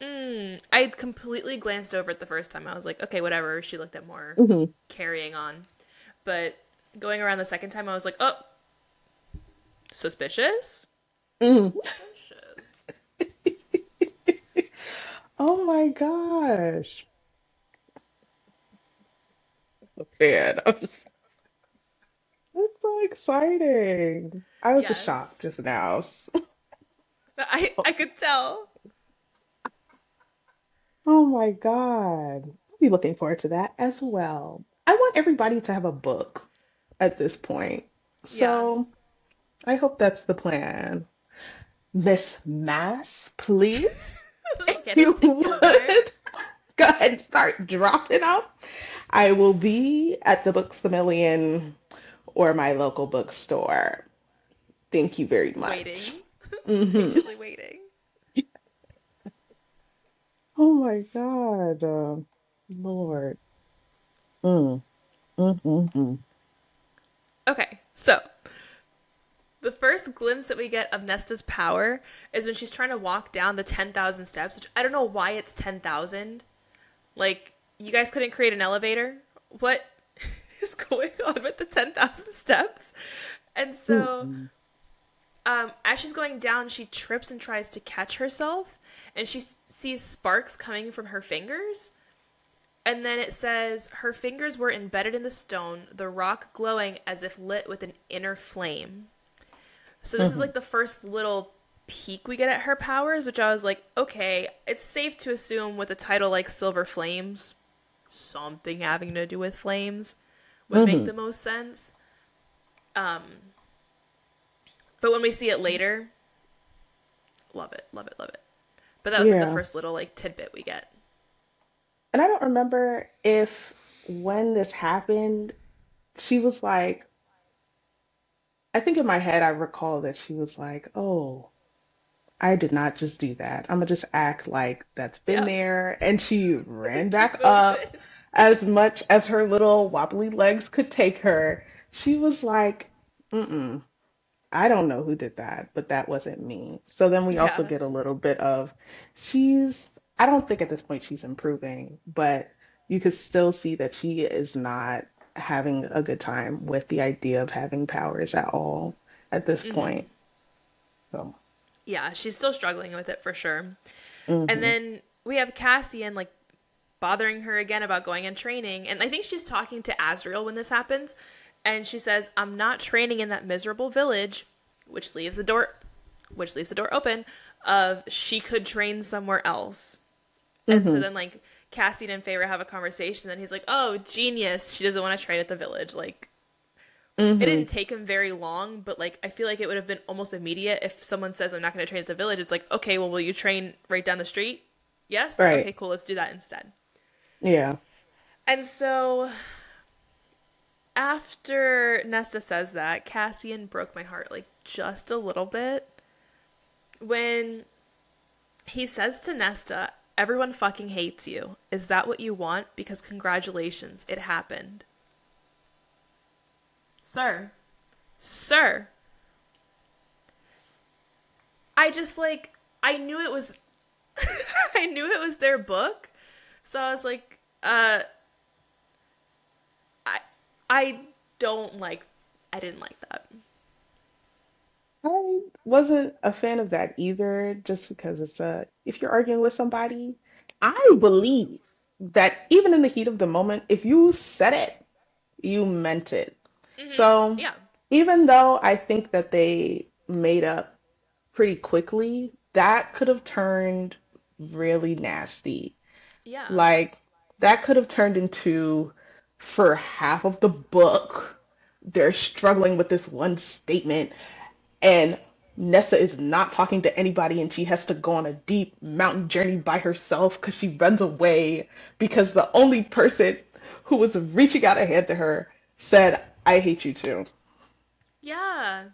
mm. I completely glanced over it the first time. I was like, okay, whatever. She looked at Mor mm-hmm. carrying on, but going around the second time, I was like, oh, suspicious. Mm. Suspicious. oh my gosh. Man, that's so exciting. I was yes. just shocked just now. I I could tell. Oh my god. I'll be looking forward to that as well. I want everybody to have a book at this point. So yeah. I hope that's the plan. Miss Maas, please. if you would go ahead and start dropping off. I will be at the Books a Million or my local bookstore. Thank you very much. Waiting. Mm-hmm. Patiently waiting. Oh my God. Uh, Lord. Mm. Mm-hmm. Okay, so the first glimpse that we get of Nesta's power is when she's trying to walk down the 10,000 steps, which I don't know why it's 10,000. Like, you guys couldn't create an elevator? What is going on with the 10,000 steps? And so, um, as she's going down, she trips and tries to catch herself, and she s- sees sparks coming from her fingers. And then it says, Her fingers were embedded in the stone, the rock glowing as if lit with an inner flame. So, this is like the first little peek we get at her powers, which I was like, okay, it's safe to assume with a title like Silver Flames, something having to do with flames would make the most sense. Um, but when we see it later, love it, love it, love it. But that was like the first little like tidbit we get. And I don't remember if when this happened, she was like, I think in my head, I recall that she was like, oh, I did not just do that. I'm gonna just act like that's been Yep. there. And she ran back up as much as her little wobbly legs could take her. She was like, mm-mm, I don't know who did that, but that wasn't me. So then we also get a little bit of she's, I don't think at this point she's improving, but you could still see that she is not having a good time with the idea of having powers at all at this mm-hmm. point. So, Yeah, she's still struggling with it for sure. And mm-hmm. then we have Cassian like bothering her again about going and training. And I think she's talking to Azriel when this happens. And she says, I'm not training in that miserable village, which leaves the door which leaves the door open of she could train somewhere else. And so mm-hmm. then like Cassie and Feyre have a conversation and he's like, Oh, genius. She doesn't want to train at the village. Like it mm-hmm. didn't take him very long, but like I feel like it would have been almost immediate if someone says I'm not going to train at the village. It's like, okay, well, will you train right down the street? Yes. Right. Okay, cool. Let's do that instead. Yeah. And so after Nesta says that, Cassian broke my heart like just a little bit when he says to Nesta, "Everyone fucking hates you. Is that what you want? Because congratulations, it happened." Sir. Sir. I just like I knew it was I knew it was their book. So I was like, uh I I don't like I didn't like that. I wasn't a fan of that either, just because it's a, if you're arguing with somebody, I believe that even in the heat of the moment, if you said it, you meant it. So Yeah. even though I think that they made up pretty quickly, that could have turned really nasty. Yeah. Like, that could have turned into, for half of the book, they're struggling with this one statement, and Nessa is not talking to anybody, and she has to go on a deep mountain journey by herself because she runs away because the only person who was reaching out a hand to her said, I hate you too. Yeah.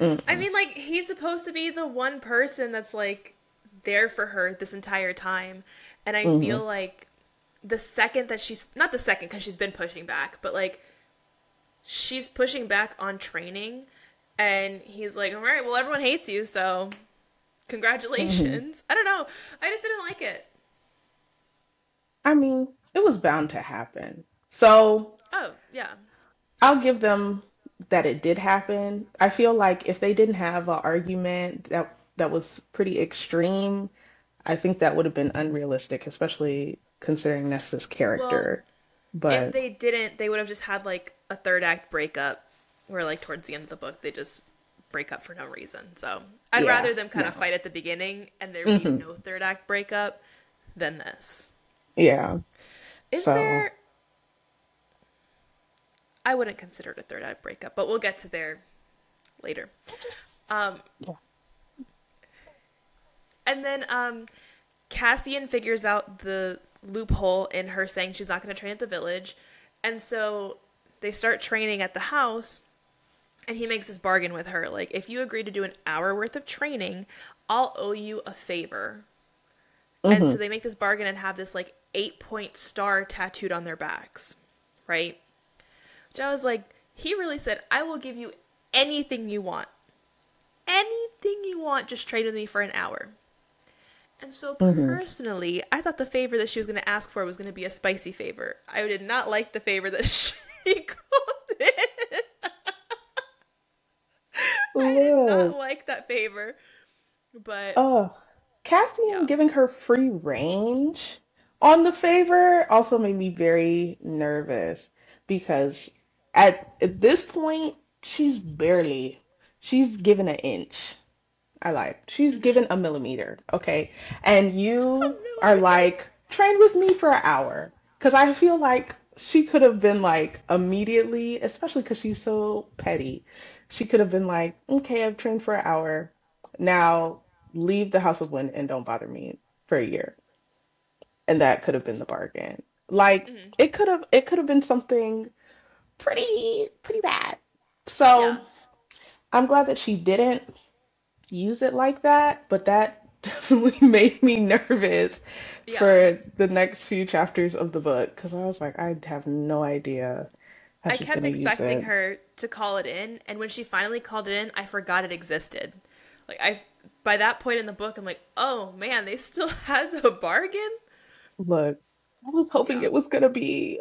I mean, like, he's supposed to be the one person that's, like, there for her this entire time. And I mm-hmm. feel like the second that she's, not the second because she's been pushing back, but, like, she's pushing back on training. And he's like, all right, well, everyone hates you, so congratulations. Mm-hmm. I don't know. I just didn't like it. I mean, it was bound to happen. So Oh, yeah. I'll give them that it did happen. I feel like if they didn't have an argument that that was pretty extreme, I think that would have been unrealistic, especially considering Nesta's character. if But if they didn't, they would have just had, like, a third act breakup where, like, towards the end of the book, they just break up for no reason. So I'd Yeah, rather them kind of fight at the beginning and there be no third act breakup than this. yeah, Is So- there. I wouldn't consider it a third act breakup, but we'll get to there later. Um, Yeah. And then um, Cassian figures out the loophole in her saying she's not going to train at the village. And so they start training at the house. And he makes this bargain with her like, if you agree to do an hour worth of training, I'll owe you a favor. And so they make this bargain and have this like eight point star tattooed on their backs, right? Which I was like, he really said, I will give you anything you want. Anything you want, just trade with me for an hour. And so hmm personally, I thought the favor that she was going to ask for was going to be a spicy favor. I did not like the favor that she called in. I did not like that favor. But uh, Cassian yeah. giving her free range on the favor also made me very nervous because at, at this point, she's barely, she's given an inch. I lied. She's given a millimeter, okay? And you are like, train with me for an hour. Because I feel like she could have been like immediately, especially because she's so petty. She could have been like, okay, I've trained for an hour. Now leave the House of Wind and don't bother me for a year. And that could have been the bargain. Like, hmm it could have it could have been something pretty pretty bad. So Yeah. I'm glad that she didn't. Use it like that, but that definitely made me nervous Yeah. for the next few chapters of the book because I was like, I have no idea how I kept expecting her to call it in, and when she finally called it in, I forgot it existed. Like I by that point in the book, I'm like, "Oh man, they still had the bargain?" Look, I was hoping Yeah. it was gonna be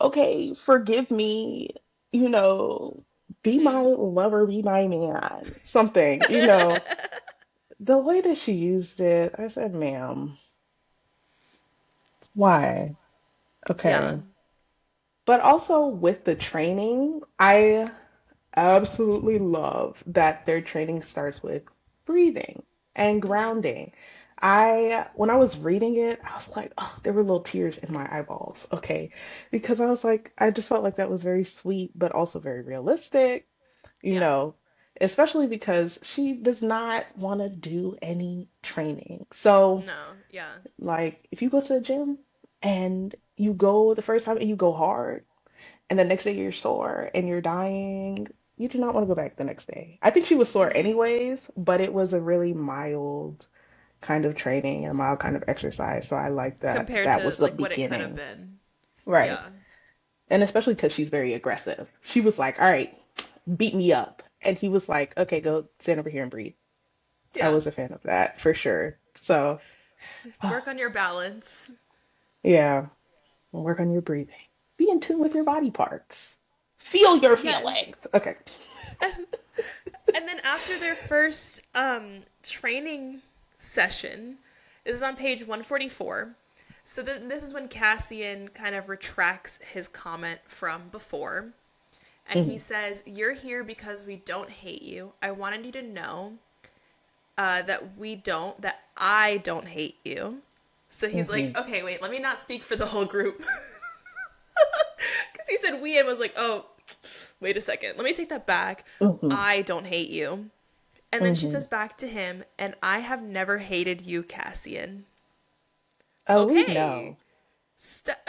okay, forgive me, you know, be my lover, be my man, something, you know. The way that she used it, I said, ma'am, why? Yeah. Okay. But also with the training, I absolutely love that their training starts with breathing and grounding. I, when I was reading it, I was like, oh, there were little tears in my eyeballs, okay? Because I was like, I just felt like that was very sweet, but also very realistic, you Yeah. know, especially because she does not want to do any training. So, No. Yeah. like, if you go to the gym and you go the first time and you go hard, and the next day you're sore and you're dying, you do not want to go back the next day. I think she was sore hmm anyways, but it was a really mild kind of training and mild kind of exercise. So I like that Compared that to was the like what it could have beginning. been. Right. Yeah. And especially because she's very aggressive. She was like, all right, beat me up. And he was like, okay, go stand over here and breathe. I was a fan of that for sure. So, Work on your balance. yeah, work on your breathing. Be in tune with your body parts. Feel your Yes. feelings. Okay. And then after their first um training session, this is on page 144. So th- this is when Cassian kind of retracts his comment from before. And he hmm says, You're here because we don't hate you. I wanted you to know uh, that we don't, that I don't hate you. So he's hmm like, Okay, wait, let me not speak for the whole group. Because he said we and was like, Oh, wait a second. Let me take that back. hmm I don't hate you. And then she hmm says back to him, And I have never hated you, Cassian. Oh, we Okay. know. Step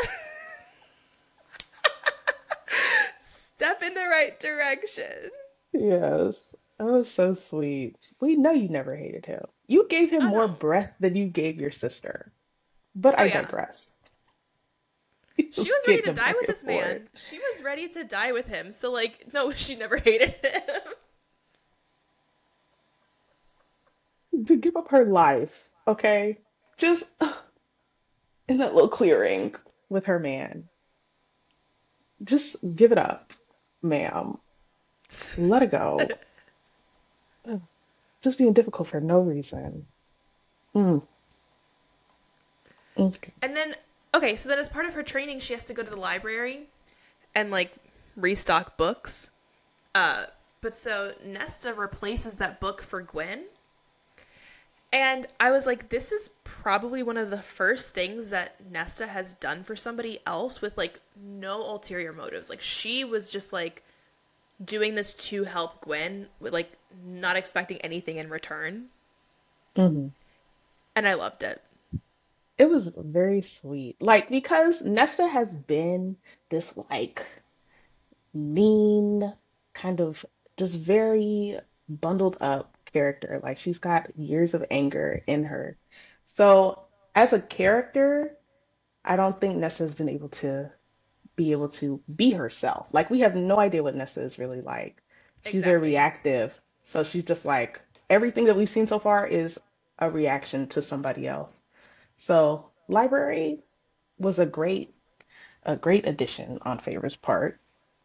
step in the right direction. Yes. That was so sweet. We know you never hated him. You gave him Oh more no. breath than you gave your sister. But Oh I yeah. digress. She was ready to die with this man. She was ready to die with him. So like, no, she never hated him. To give up her life, okay? Just in that little clearing with her man. Just give it up, ma'am. Let it go. Just being difficult for no reason. Mm, okay. And then okay, so then as part of her training, she has to go to the library and like restock books. Uh, but so Nesta replaces that book for Gwen, and I was like, this is probably one of the first things that Nesta has done for somebody else with like no ulterior motives. Like she was just like doing this to help Gwen with like not expecting anything in return, hmm and I loved it. It was very sweet. Like, because Nesta has been this, like, mean, kind of just very bundled up character. Like, she's got years of anger in her. So, as a character, I don't think Nessa's been able to be able to be herself. Like, we have no idea what Nessa is really like. She's very reactive. So, she's just like, everything that we've seen so far is a reaction to somebody else. So library was a great a great addition on Feyre's part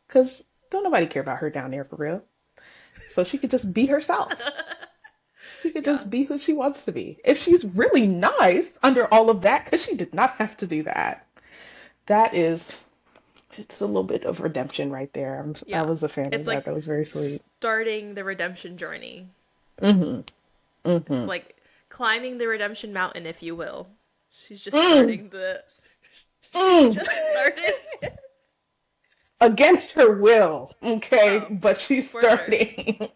because don't nobody care about her down there for real. So she could just be herself. She could Yeah. just be who she wants to be. If she's really nice under all of that, because she did not have to do that. That is, it's a little bit of redemption right there. I'm, I was a fan It's of like that. That was very sweet. starting the redemption journey. Mm hmm Mm-hmm. It's like climbing the redemption mountain, if you will. She's just Mm. starting the Mm. just starting. Against her will, okay, Oh, but she's for sure. starting.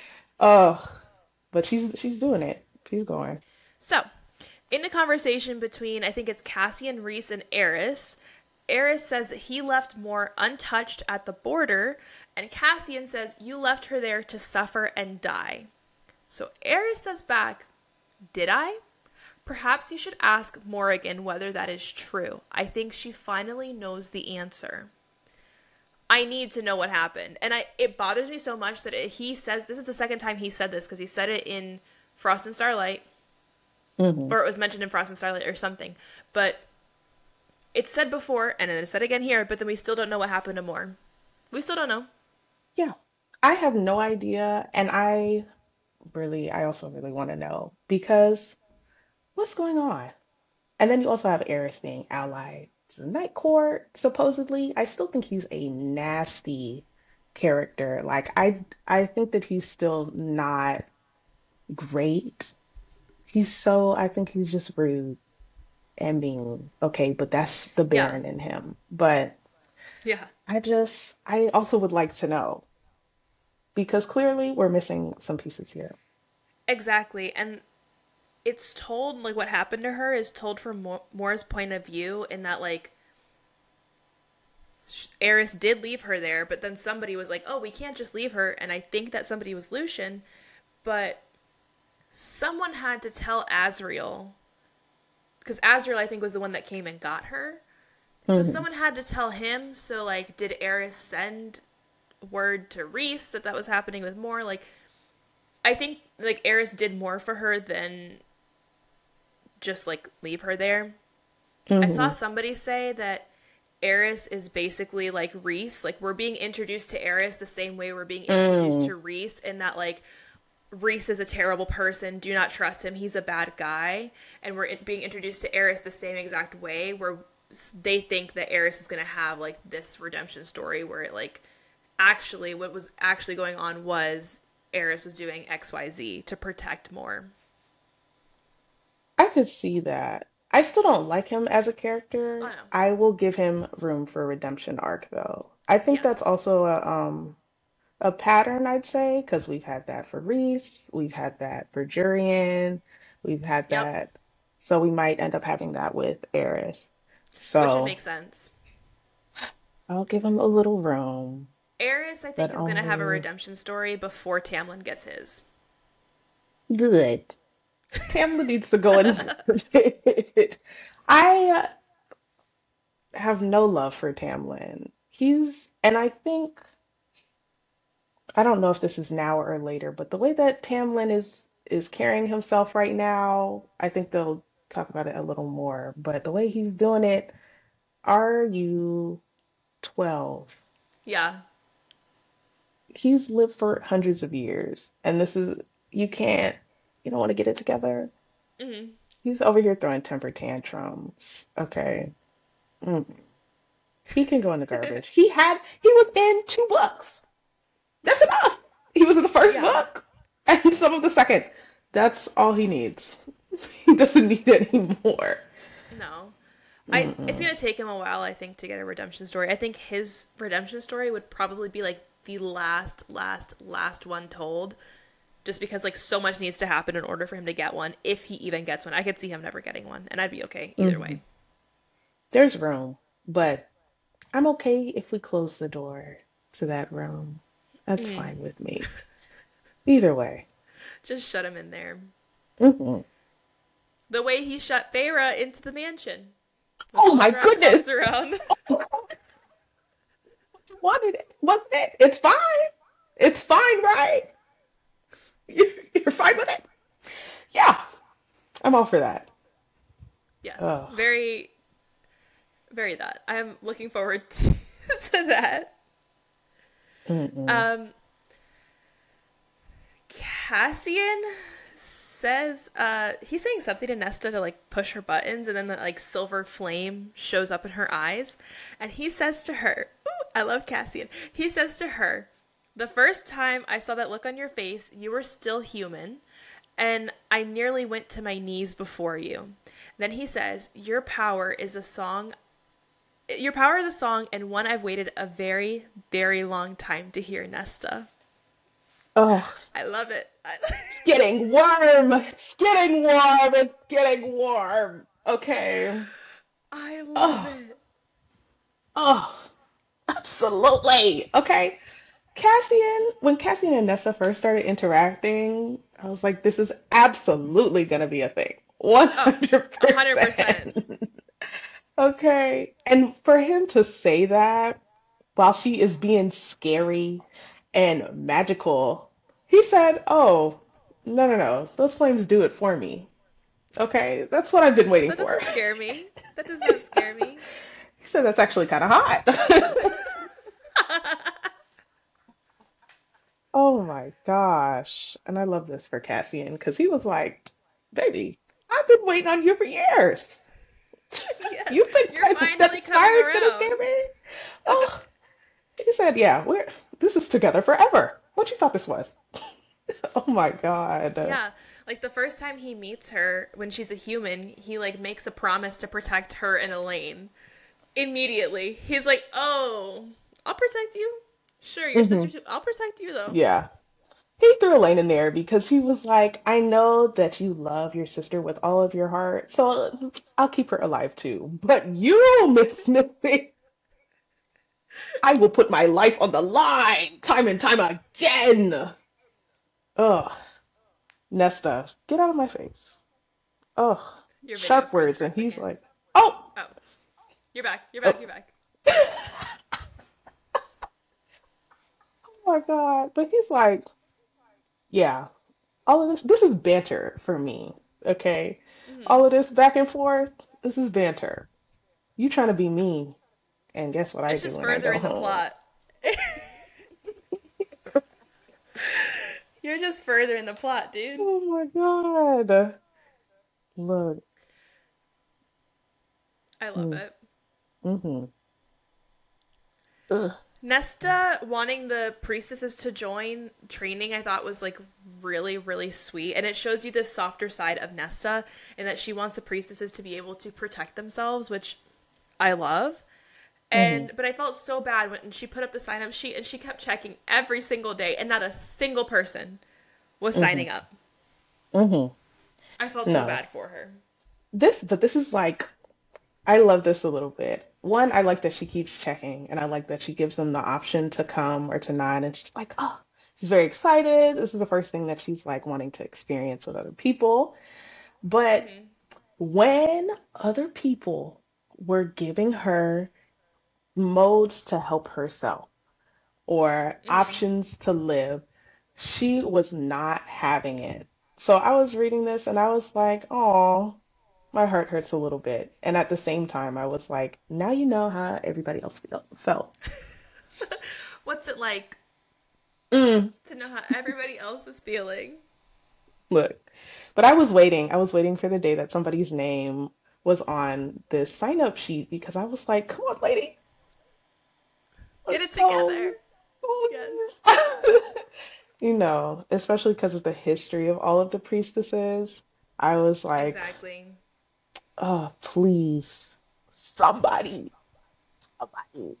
oh, but she's she's doing it. She's going. So, in a conversation between, I think it's Cassian Rhys and Eris, Eris says that he left Mor untouched at the border, and Cassian says, You left her there to suffer and die. So Eris says back, Did I? Perhaps you should ask Morrigan whether that is true. I think she finally knows the answer. I need to know what happened. And I it bothers me so much that it, he says this is the second time he said this because he said it in Frost and Starlight hmm or it was mentioned in Frost and Starlight or something. But it's said before, and then it's said again here, but then we still don't know what happened to Mor. We still don't know. Yeah, I have no idea, and I really, I also really want to know because what's going on? And then you also have Eris being allied the Night Court, supposedly. I still think he's a nasty character. Like I, I think that he's still not great. He's so, I think he's just rude and mean. Okay, but that's the Yeah. Beron in him. But Yeah. I just, I also would like to know because clearly we're missing some pieces here. Exactly. And it's told, like, what happened to her is told from Mo- Mor's point of view, in that, like, Eris did leave her there, but then somebody was like, oh, we can't just leave her. And I think that somebody was Lucien, but someone had to tell Azriel, because Azriel, I think, was the one that came and got her. So Mhm. someone had to tell him. So, like, did Eris send word to Rhys that that was happening with Mor? Like, I think like Eris did more for her than just like leave her there. I saw Mhm. somebody say that Eris is basically like Rhys. Like we're being introduced to Eris the same way we're being introduced Mm. to Rhys, in that like Rhys is a terrible person. Do not trust him. He's a bad guy. And we're being introduced to Eris the same exact way, where they think that Eris is going to have like this redemption story where it like actually what was actually going on was Eris was doing XYZ to protect Mor. I could see that. I still don't like him as a character. Oh, no. I will give him room for a redemption arc though. I think that's Yes. also a um a pattern I'd say because we've had that for Rhys, we've had that for Jurian, we've had Yep. that. So we might end up having that with Eris. Which would So make sense. I'll give him a little room, Eris, I think, is going to have a only redemption story before Tamlin gets his. good. Tamlin needs to go in. I have no love for Tamlin. He's, and I think, I don't know if this is now or later, but the way that Tamlin is is carrying himself right now, I think they'll talk about it a little more. But the way he's doing it, are you 12? Yeah. He's lived for hundreds of years, and this is, you can't, you don't want to get it together. hmm He's over here throwing temper tantrums. Okay. Mm. He can go in the garbage. He had, he was in two books. That's enough. He was in the first Yeah. book and some of the second. That's all he needs. He doesn't need any more. No. I it's gonna take him a while, I think, to get a redemption story. I think his redemption story would probably be like the last, last, last one told. Just because like so much needs to happen in order for him to get one, if he even gets one. I could see him never getting one, and I'd be okay either Mhm. way. There's room, but I'm okay if we close the door to that room. That's Mm. fine with me. Either way. Just shut him in there. Mhm. The way he shut Feyre into the mansion. Oh my goodness. around. wanted it, wasn't it? It's fine. It's fine, right? You- You're fine with it? Yeah. I'm all for that. Yes. Oh. Very, very that. I'm looking forward to, to that. Um, Cassian says uh he's saying something to Nesta to like push her buttons and then the like silver flame shows up in her eyes and he says to her ooh, I love Cassian he says to her the first time I saw that look on your face you were still human and I nearly went to my knees before you then he says your power is a song your power is a song and one I've waited a very very long time to hear Nesta Oh, I love it it's getting warm. It's getting warm. It's getting warm. Okay. I love Oh. it Oh, absolutely. Okay. Cassian, when Cassian and Nessa first started interacting, I was like, this is absolutely going to be a thing. 100%. 100%. Okay. And for him to say that while she is being scary and magical, he said, oh, no, no, no. Those flames do it for me. Okay. That's what I've been waiting That for. doesn't scare me. That does not scare me. He said that's actually kind of hot. Oh my gosh. And I love this for Cassian because he was like, baby, I've been waiting on you for years. Yes, You think you're that, finally coming around. Oh, he said, yeah, we're this is together forever. What you thought this was? Oh my God. Yeah, like the first time he meets her when she's a human, he like makes a promise to protect her and Elain. Immediately, he's like, "Oh, I'll protect you. Sure, your sister mm-hmm. too. I'll protect you though." Yeah. He threw Elain in there because he was like, I know that you love your sister with all of your heart, so I'll keep her alive too. But you, Miss Missy, I will put my life on the line time and time again. Ugh. Nesta, get out of my face. Ugh. Sharp words. And he's like, oh, "Oh, you're back. You're back. Oh. You're back." Oh my God. But he's like, yeah, all of this, this is banter for me. Okay. All of this back and forth, this is banter. You trying to be mean. And guess what I It's do just when I further go in the home? plot. You're just further in the plot, dude. Oh my God. Look. I love it. Mm-hmm. Ugh. Nesta wanting the priestesses to join training, I thought was like really, really sweet. And it shows you this softer side of Nesta and that she wants the priestesses to be able to protect themselves, which I love. And but I felt so bad when she put up the sign up sheet and she kept checking every single day and not a single person was signing up. Mm-hmm. I felt so bad for her. This, but this is like, I love this a little bit. One, I like that she keeps checking, and I like that she gives them the option to come or to not, and she's like, oh, she's very excited. This is the first thing that she's like wanting to experience with other people. But mm-hmm. when other people were giving her modes to help herself or mm-hmm. options to live, she was not having it. So I was reading this and I was like, oh, my heart hurts a little bit. And at the same time, I was like, now you know how everybody else feel, felt. What's it like Mm, to know how everybody else is feeling? look, but I was waiting. I was waiting for the day that somebody's name was on this sign up sheet because I was like, come on, ladies. Get it go. together. Please. You know, especially because of the history of all of the priestesses, I was like, Exactly. Oh, please, somebody, somebody.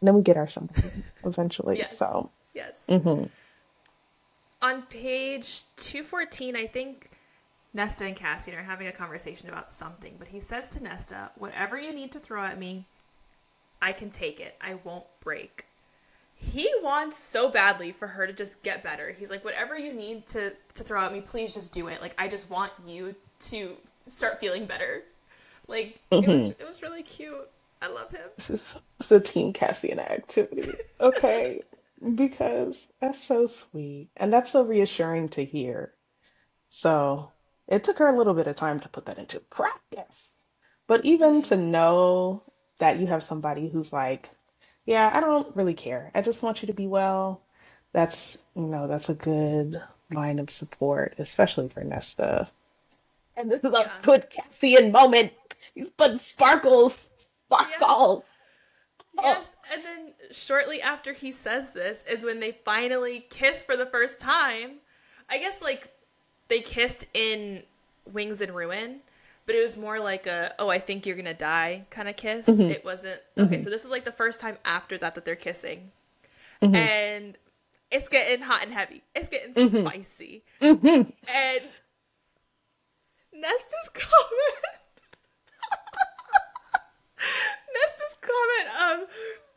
And then we get our somebody eventually. Yes. So, Yes. hmm On page 214, I think Nesta and Cassian are having a conversation about something, but he says to Nesta, Whatever you need to throw at me, I can take it. I won't break. He wants so badly for her to just get better. He's like, Whatever you need to, to throw at me, please just do it. Like, I just want you to start feeling better. Like, it, was, mm-hmm. it was really cute. I love him. this is it's a Team Cassian activity, okay? Because that's so sweet, and that's so reassuring to hear. So it took her a little bit of time to put that into practice. But even to know that you have somebody who's like, yeah, I don't really care. I just want you to be well. That's, you know, that's a good line of support, especially for Nesta. And this is a Yeah. good Cassian moment. He's putting sparkles, Yes. sparkle. Oh. Yes. And then shortly after he says this is when they finally kiss for the first time. I guess like they kissed in Wings and Ruin, but it was more like a oh I think you're gonna die kind of kiss. hmm It wasn't okay. hmm So this is like the first time after that that they're kissing, hmm and it's getting hot and heavy. It's getting hmm spicy, hmm and Nesta's comment. Nesta's comment. Um,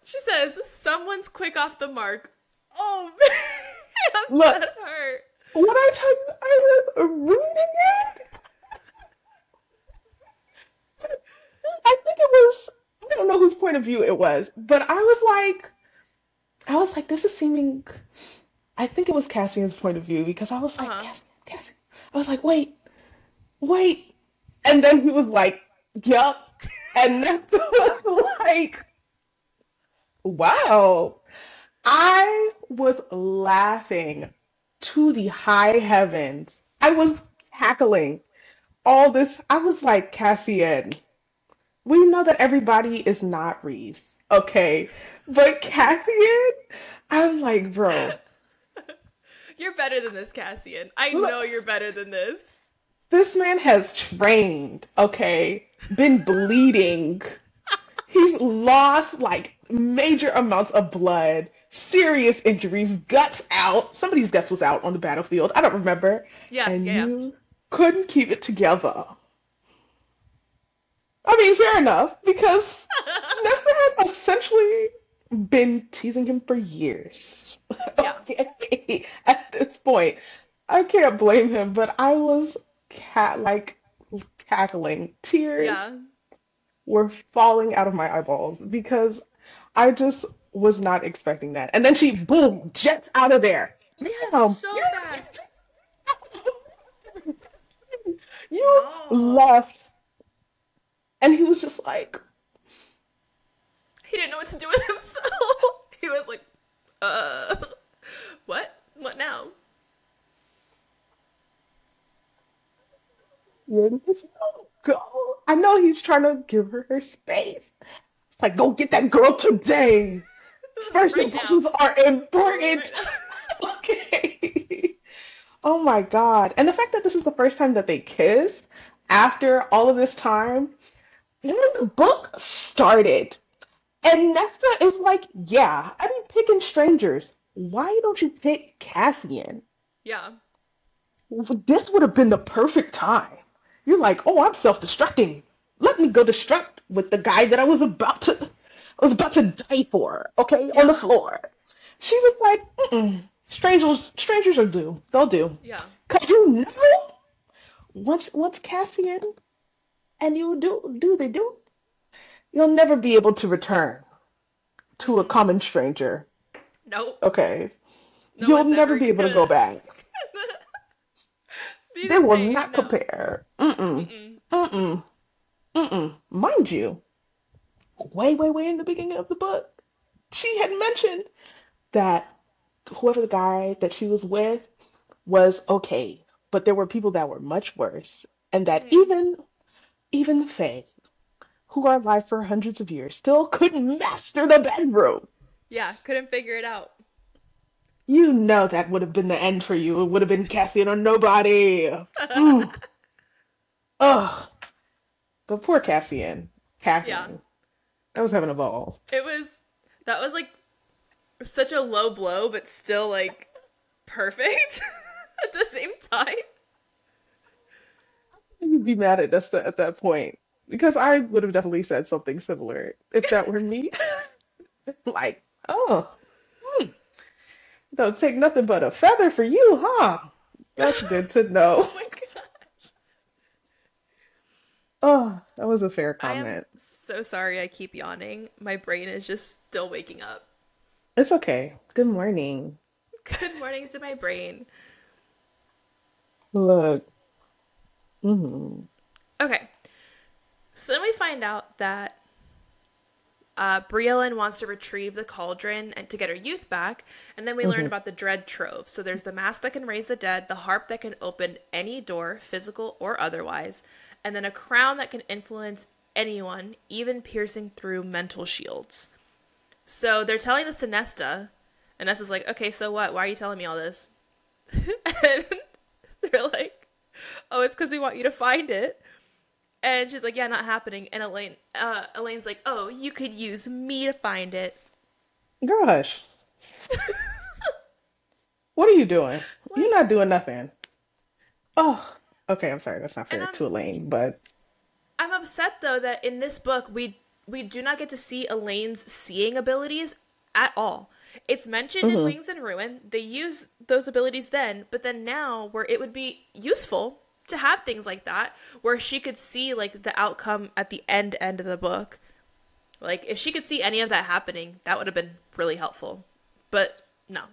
she says someone's quick off the mark. Oh man, Look, that hurt. what I tell you, I was reading it. I think it was, I don't know whose point of view it was, but I was like, I was like, this is seeming, I think it was Cassian's point of view because I was like, huh. Cassian, Cassian. I was like, wait, wait. And then he was like, yup. And Nesta was like, wow. I was laughing to the high heavens. I was cackling all this. I was like, Cassian, we know that everybody is not Rhys, okay? But Cassian, I'm like, bro, You're better than this, Cassian. I look, know you're better than this. this man has trained, okay? Been bleeding. He's lost like major amounts of blood, serious injuries, guts out. Somebody's guts was out on the battlefield. I don't remember. Yeah, And yeah, yeah. you couldn't keep it together. I mean, fair enough, because Nesta has essentially been teasing him for years. yeah, Okay, at this point, I can't blame him, but I was cat like cackling. Tears yeah. were falling out of my eyeballs because I just was not expecting that. And then she, boom, jets out of there. Um, yes, Damn, so you fast. you No. left, and he was just like, He didn't know what to do with himself. He was like, uh, what? What now? "You go. I know he's trying to give her her space. It's like, go get that girl today. First Right now. impressions are important. Right. Okay. Oh my God. And the fact that this is the first time that they kissed after all of this time, the book started, and Nesta is like, yeah, I've been picking strangers. Why don't you pick Cassian? Yeah. This would have been the perfect time. You're like, oh, I'm self-destructing. Let me go destruct with the guy that I was about to, I was about to die for, okay, on the floor. She was like, mm-mm, strangers, strangers are do. They'll do. Yeah. Cause you know, once once Cassian and you do do they do, you'll never be able to return to a common stranger. Nope. Okay, No you'll never be able to go back. They the will same. not No. compare. Mm-mm, Mm-mm. mm-mm, mm-mm. Mind you, way, way, way in the beginning of the book, she had mentioned that whoever the guy that she was with was okay, but there were people that were much worse, and that Mm. even even the Fae, who are alive for hundreds of years, still couldn't master the bedroom. Yeah, couldn't figure it out. You know that would have been the end for you. It would have been Cassian or nobody. Mm. Ugh. But poor Cassian. Yeah. Cassian. I was having a ball. It was that was like such a low blow, but still like perfect at the same time. You'd be mad at us at that point. Because I would have definitely said something similar if that were me. Like, oh, hmm, don't take nothing but a feather for you, huh? That's good to know. Oh. Oh, that was a fair comment. so sorry I keep yawning. My brain is just still waking up. It's okay. Good morning. Good morning to my brain. Look. Hmm Okay. So then we find out that uh, Briallyn wants to retrieve the cauldron and to get her youth back, and then we learn about the dread trove. So there's the mask that can raise the dead, the harp that can open any door, physical or otherwise, and then a crown that can influence anyone, even piercing through mental shields. So they're telling this to Nesta, and Nesta's like, "Okay, so what? Why are you telling me all this?" and they're like, "Oh, it's because we want you to find it." And she's like, "Yeah, not happening." And Elain, uh, Elain's like, "Oh, you could use me to find it." Girl, hush. What are you doing? You're not doing nothing. Oh, okay. I'm sorry. That's not fair to Elain, but I'm upset though that in this book we we do not get to see Elain's seeing abilities at all. It's mentioned in Wings and Ruin. They use those abilities then, but then now where it would be useful to have things like that where she could see like the outcome at the end end of the book. Like if she could see any of that happening, that would have been really helpful. But no,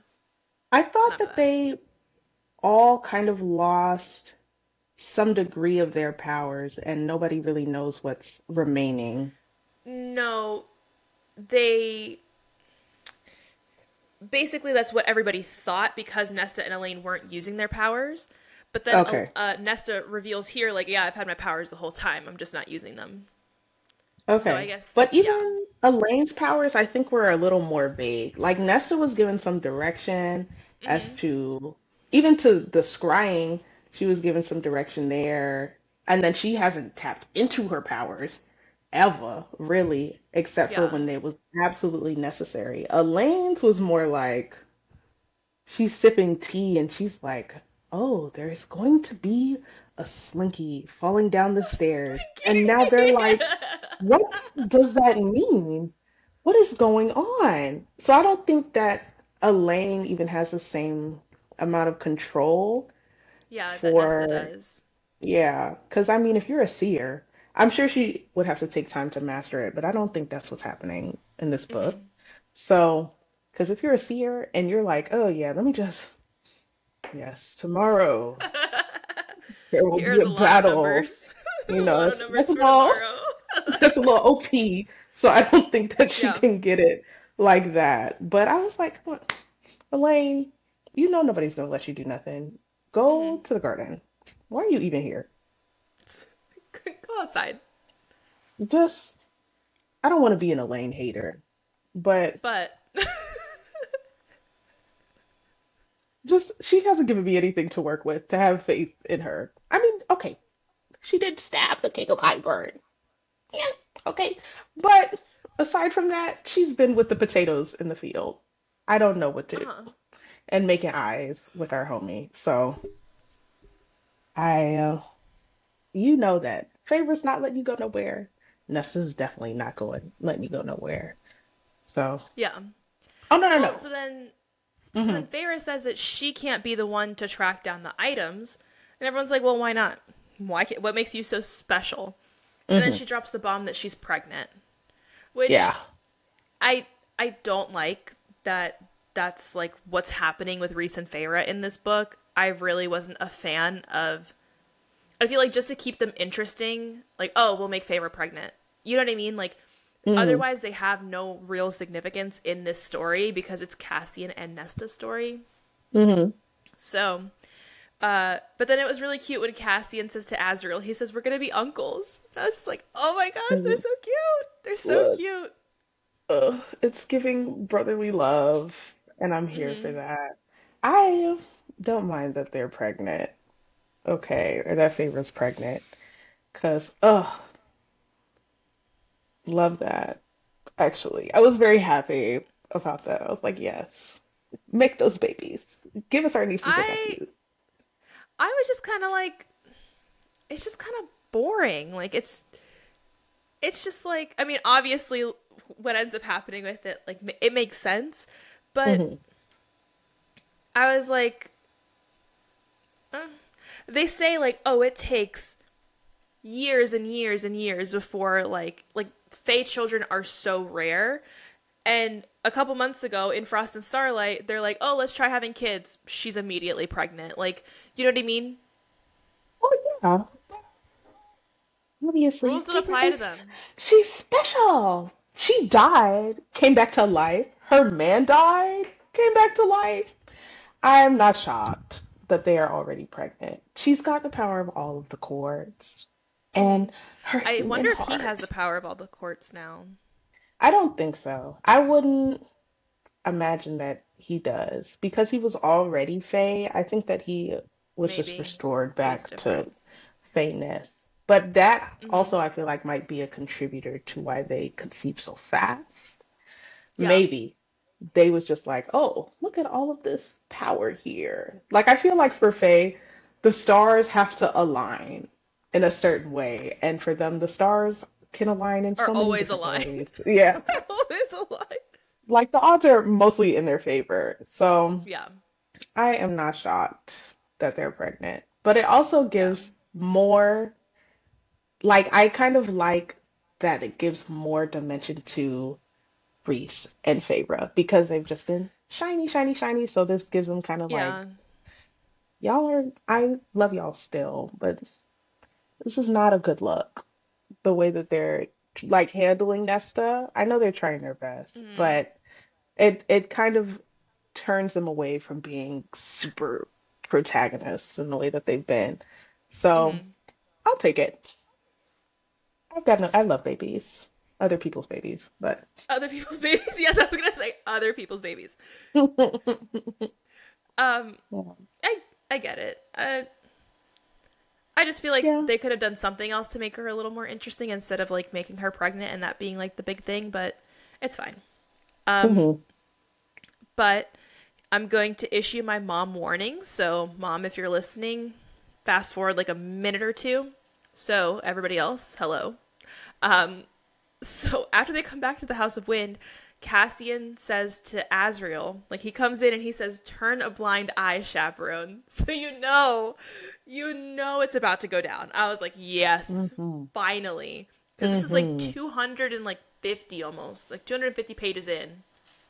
I thought that that. they all kind of lost some degree of their powers, and nobody really knows what's remaining. No, they basically that's what everybody thought because Nesta and Elain weren't using their powers. But then uh, Okay. uh, Nesta reveals here, like, yeah, I've had my powers the whole time. I'm just not using them. Okay. So I guess, But yeah. even Elain's powers, I think, were a little more vague. Like Nesta was given some direction as hmm to, even to the scrying, she was given some direction there. And then she hasn't tapped into her powers ever, really, except for when it was absolutely necessary. Elain's was more like she's sipping tea and she's like, oh, there's going to be a slinky falling down the stairs. And now they're like, what does that mean? What is going on? So I don't think that Elain even has the same amount of control yeah, for, does. yeah, because I mean, if you're a seer, I'm sure she would have to take time to master it, but I don't think that's what's happening in this book. hmm So, because if you're a seer and you're like, oh yeah, let me just, yes, tomorrow there will Here be a battle. You know, that's that's a little that's a little OP. So I don't think that she yeah. can get it like that. But I was like, "Come Elain, you know nobody's gonna let you do nothing. Go hmm to the garden. Why are you even here? Go outside. Just, I don't want to be an Elain hater, but But just she hasn't given me anything to work with to have faith in her. I mean, okay, she did stab the king of Hybern. Yeah, okay. But aside from that, she's been with the potatoes in the field. I don't know what to do. uh-huh. And making eyes with our homie. So I, uh, you know that. Feyre's not letting you go nowhere. Nesta's definitely not going, letting you go nowhere. So, Yeah. oh, no, no, Well, no. so then so hmm then Feyre says that she can't be the one to track down the items, and everyone's like, "Well, why not? Why? Can't, what makes you so special?" And then hmm she drops the bomb that she's pregnant, which Yeah. I I don't like that. That's like what's happening with Rhys and Feyre in this book. I really wasn't a fan of. I feel like just to keep them interesting, like oh, we'll make Feyre pregnant. You know what I mean? Like hmm otherwise they have no real significance in this story because it's Cassian and Nesta's story. hmm So, uh, but then it was really cute when Cassian says to Azriel, he says, We're gonna be uncles. And I was just like, Oh my gosh, they're so cute. They're so Look, cute. uh, it's giving brotherly love, and I'm here for hmm that. I don't mind that they're pregnant, okay, or that Feyre's pregnant, because, oh, love that. Actually, I was very happy about that. I was like, yes, make those babies. Give us our nieces and I nephews. I was just kind of like, it's just kind of boring. Like it's it's just like I mean, obviously, what ends up happening with it, like it makes sense, but hmm I was like, uh, they say like, oh, it takes years and years and years before like like Fae children are so rare. And a couple months ago in Frost and Starlight, they're like, "Oh, let's try having kids." She's immediately pregnant. Like, you know what I mean? Oh, yeah. obviously, Rules don't apply to them. she's special. She died, came back to life. Her man died, came back to life. I'm not shocked that they are already pregnant. She's got the power of all of the chords and her I wonder if he has the power of all the courts now. I don't think so. I wouldn't imagine that he does because he was already Fae. I think that he was just restored back to. Faeness. But that hmm also I feel like might be a contributor to why they conceive so fast. Yeah. Maybe they was just like, oh, look at all of this power here. Like I feel like for Fae, the stars have to align in a certain way, and for them, the stars can align in Are so always aligned. ways. Yeah, always aligned. like the odds are mostly in their favor. So Yeah. I am not shocked that they're pregnant, but it also Yeah. gives more, like I kind of like that it gives more dimension to Rhys and Feyre because they've just been shiny, shiny, shiny. So this gives them kind of like, y'all are, I love y'all still, but this is not a good look. The way that they're like handling Nesta. I know they're trying their best, hmm but it it kind of turns them away from being super protagonists in the way that they've been. So hmm I'll take it. I've got no, I love babies, other people's babies, but Other people's babies. Yes, I was gonna say other people's babies. Um, yeah, I I get it. Uh, I just feel like yeah. they could have done something else to make her a little more interesting instead of like making her pregnant and that being like the big thing, but it's fine. Um, hmm but I'm going to issue my mom warning. So, mom, if you're listening, fast forward like a minute or two. So, everybody else, hello. Um, so after they come back to the House of Wind, Cassian says to Azriel, like he comes in and he says, "Turn a blind eye, chaperone." So you know, you know it's about to go down. I was like, "Yes, hmm finally," because this is like hmm 200 and like 50 almost, like 250 pages in,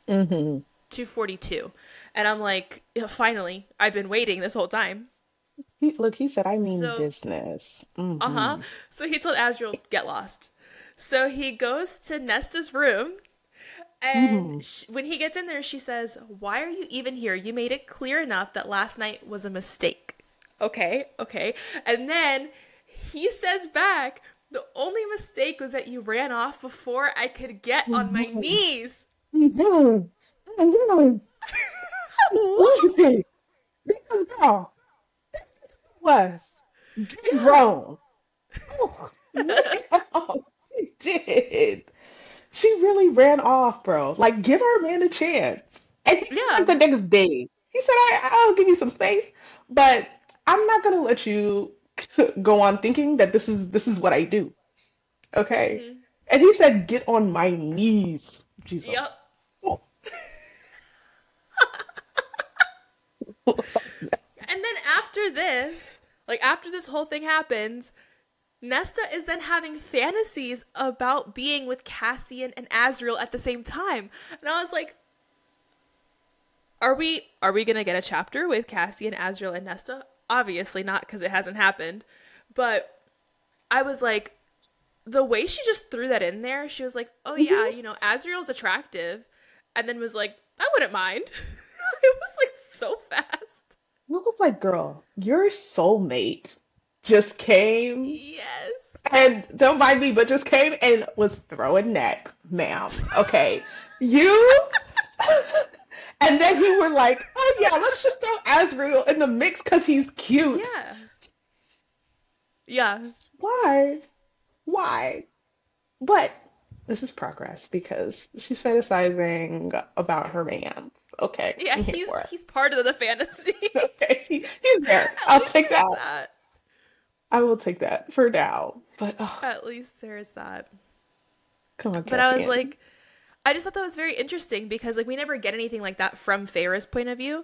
hmm 242, and I'm like, yeah, "Finally, I've been waiting this whole time." He, look, he said, I mean So, business. uh huh. So he told Azriel, "Get lost." So he goes to Nesta's room And hmm sh when he gets in there, she says, Why are you even here? You made it clear enough that last night was a mistake. Okay, okay. And then he says back, The only mistake was that you ran off before I could get on my hmm knees. hmm hmm what? Easy. This is girl. This is was. Get grown. Oh, she did. She really ran off, bro. Like, give our man a chance. And Yeah. the next day, he said, I, I'll give you some space, but I'm not gonna let you go on thinking that this is this is what I do. Okay? hmm And he said, get on my knees, Jesus. Yep. Oh. And then after this, like after this whole thing happens, Nesta is then having fantasies about being with Cassian and Azriel at the same time. And I was like, are we are we going to get a chapter with Cassian, Azriel and Nesta? Obviously not because it hasn't happened. But I was like the way she just threw that in there, she was like, "Oh yeah, Mhm. you know, Azriel's attractive." And then was like, "I wouldn't mind." it was like so fast. I was like, girl, your soulmate just came Yes. and don't mind me, but just came and was throwing neck, ma'am. Okay. You and then you were like, oh yeah, let's just throw Azriel in the mix because he's cute. Yeah. Yeah. Why? Why? But this is progress because she's fantasizing about her man. Okay, Yeah, he's he's part of the fantasy. Okay, he- he's there. I'll take that. that. I will take that for now. But oh, At least there's that. come on, But I was like, I just thought that was very interesting because like we never get anything like that from Feyre's point of view.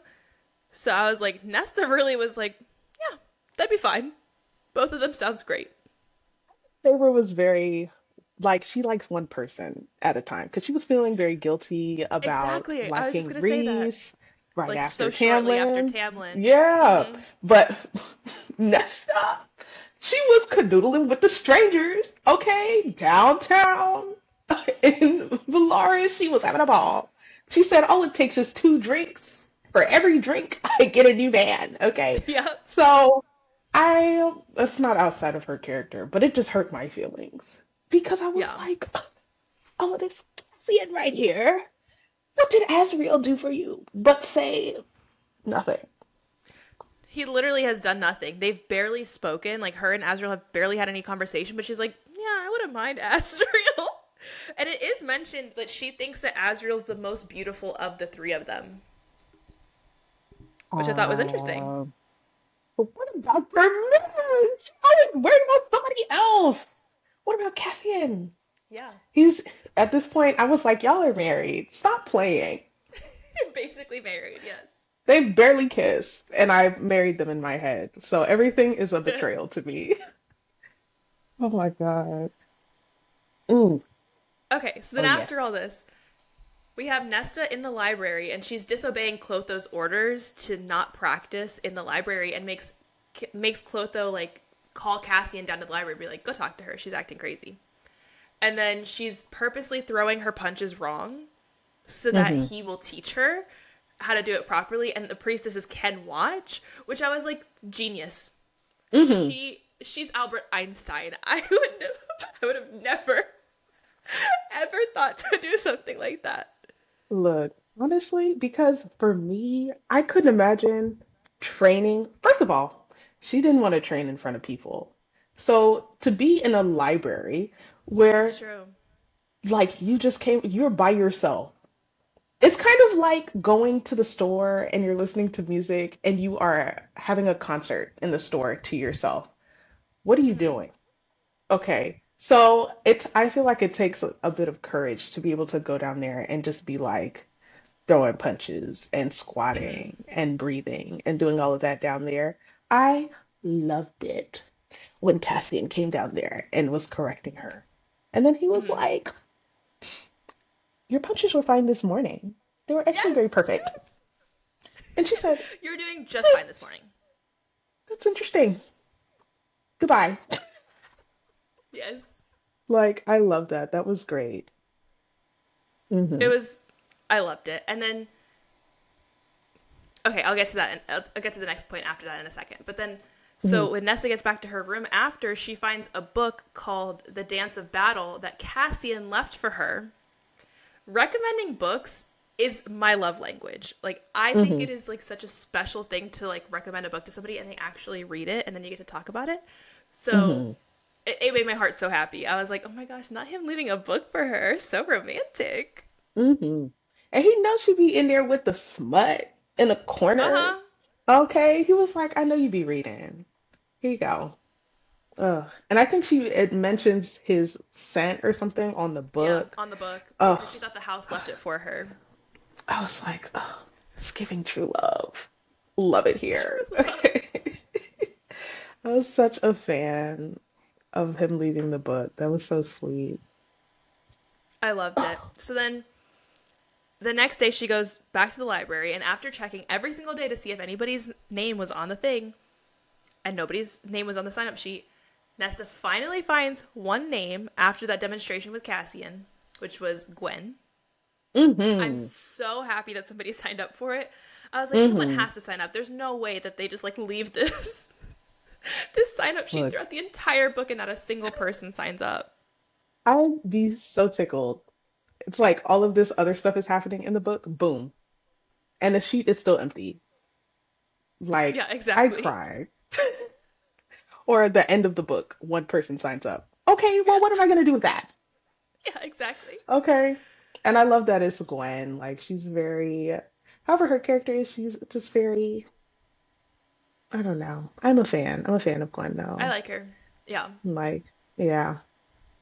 So I was like, Nesta really was like, yeah, that'd be fine. Both of them sounds great. Feyre was very like she likes one person at a time because she was feeling very guilty about Exactly. I was just liking gonna say that. Rhys right Like after so shortly after Tamlin. Tamlin. Yeah, hmm but Nesta, She was canoodling with the strangers, okay, downtown in Velaris. She was having a ball. She said, all it takes is two drinks. For every drink, I get a new man, okay? Yeah. So I, that's not outside of her character, but it just hurt my feelings because I was Yeah. like, oh, this Cassian right here. What did Azriel do for you? But say nothing. He literally has done nothing. They've barely spoken. Like her and Azriel have barely had any conversation, but she's like, "Yeah, I wouldn't mind Azriel." And it is mentioned that she thinks that Azriel's the most beautiful of the three of them. Which I thought was interesting. But what about was worried about somebody else. What about Cassian? Yeah. He's at this point. I was like, y'all are married. Stop playing. Basically married, yes. They barely kissed, and I married them in my head. So everything is a betrayal to me. Oh my god. Ooh. Okay, so then Oh, after yes. all this, we have Nesta in the library, and she's disobeying Clotho's orders to not practice in the library, and makes makes Clotho like call Cassian down to the library, and be like, "Go talk to her. She's acting crazy." And then she's purposely throwing her punches wrong, so that Mm-hmm. he will teach her how to do it properly. And the priestesses can watch, which I was like, genius. Mm-hmm. She she's Albert Einstein. I would I would have never ever thought to do something like that. Look, honestly, because for me, I couldn't imagine training. First of all, she didn't want to train in front of people. So to be in a library where like you just came, you're by yourself. It's kind of like going to the store and you're listening to music and you are having a concert in the store to yourself. What are you doing? Okay. So it's I feel like it takes a, a bit of courage to be able to go down there and just be like throwing punches and squatting and breathing and doing all of that down there. I loved it when Cassian came down there and was correcting her. And then he was Mhm. like, Your punches were fine this morning. They were actually very perfect. yes. And she said, You're doing just fine this morning. That's interesting. Goodbye. Yes. Like, I love that. That was great. hmm It was I loved it. And then Okay, I'll get to that and I'll, I'll get to the next point after that in a second. But then so when Nessa gets back to her room after, she finds a book called The Dance of Battle that Cassian left for her. Recommending books is my love language. Like I think it is like such a special thing to like recommend a book to somebody and they actually read it and then you get to talk about it. So it, it made my heart so happy. I was like, oh my gosh, not him leaving a book for her. So romantic. hmm And he knows she'd be in there with the smut in a corner. Uh-huh. Okay. He was like, I know you'd be reading. Here you go. Ugh. And I think she it mentions his scent or something on the book. Yeah, on the book. Because she thought the house left it for her. I was like, oh, it's giving true love. Love it here. Okay. I was such a fan of him leaving the book. That was so sweet. I loved it. So then the next day she goes back to the library and after checking every single day to see if anybody's name was on the thing and nobody's name was on the sign up sheet, Nesta finally finds one name after that demonstration with Cassian, which was Gwen. hmm I'm so happy that somebody signed up for it. I was like, someone has to sign up. There's no way that they just like leave this this sign up sheet Look. throughout the entire book and not a single person signs up. I'd be so tickled. It's like all of this other stuff is happening in the book. Boom. And the sheet is still empty. Like, Yeah, exactly. I cried. or at the end of the book, one person signs up. Okay, well, what am I going to do with that? Yeah, exactly. Okay. And I love that it's Gwen. Like, she's very, however her character is, she's just very, I don't know. I'm a fan. I'm a fan of Gwen, though. I like her. Yeah. Like, yeah.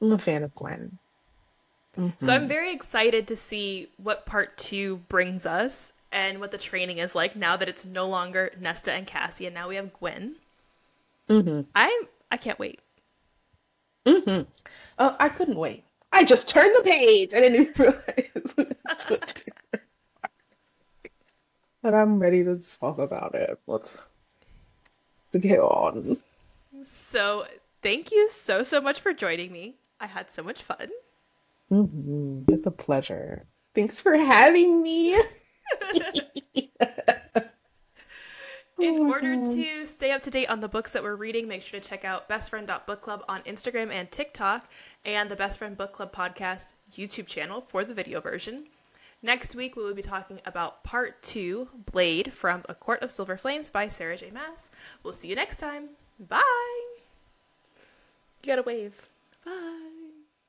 I'm a fan of Gwen. Mm-hmm. So I'm very excited to see what part two brings us and what the training is like now that it's no longer Nesta and Cassie and now we have Gwen. Hmm I'm I can't wait. hmm Oh, I couldn't wait. I just turned the page. I didn't even realize But I'm ready to talk about it. Let's, let's get on. So, thank you so, so much for joining me. I had so much fun. hmm It's a pleasure. Thanks for having me. In Oh order God. to stay up to date on the books that we're reading, make sure to check out bestfriend.bookclub on Instagram and TikTok and the Best Friend Book Club podcast YouTube channel for the video version. Next week, we will be talking about part two Blade from A Court of Silver Flames by Sarah J. Maas. We'll see you next time. Bye. You gotta wave. Bye.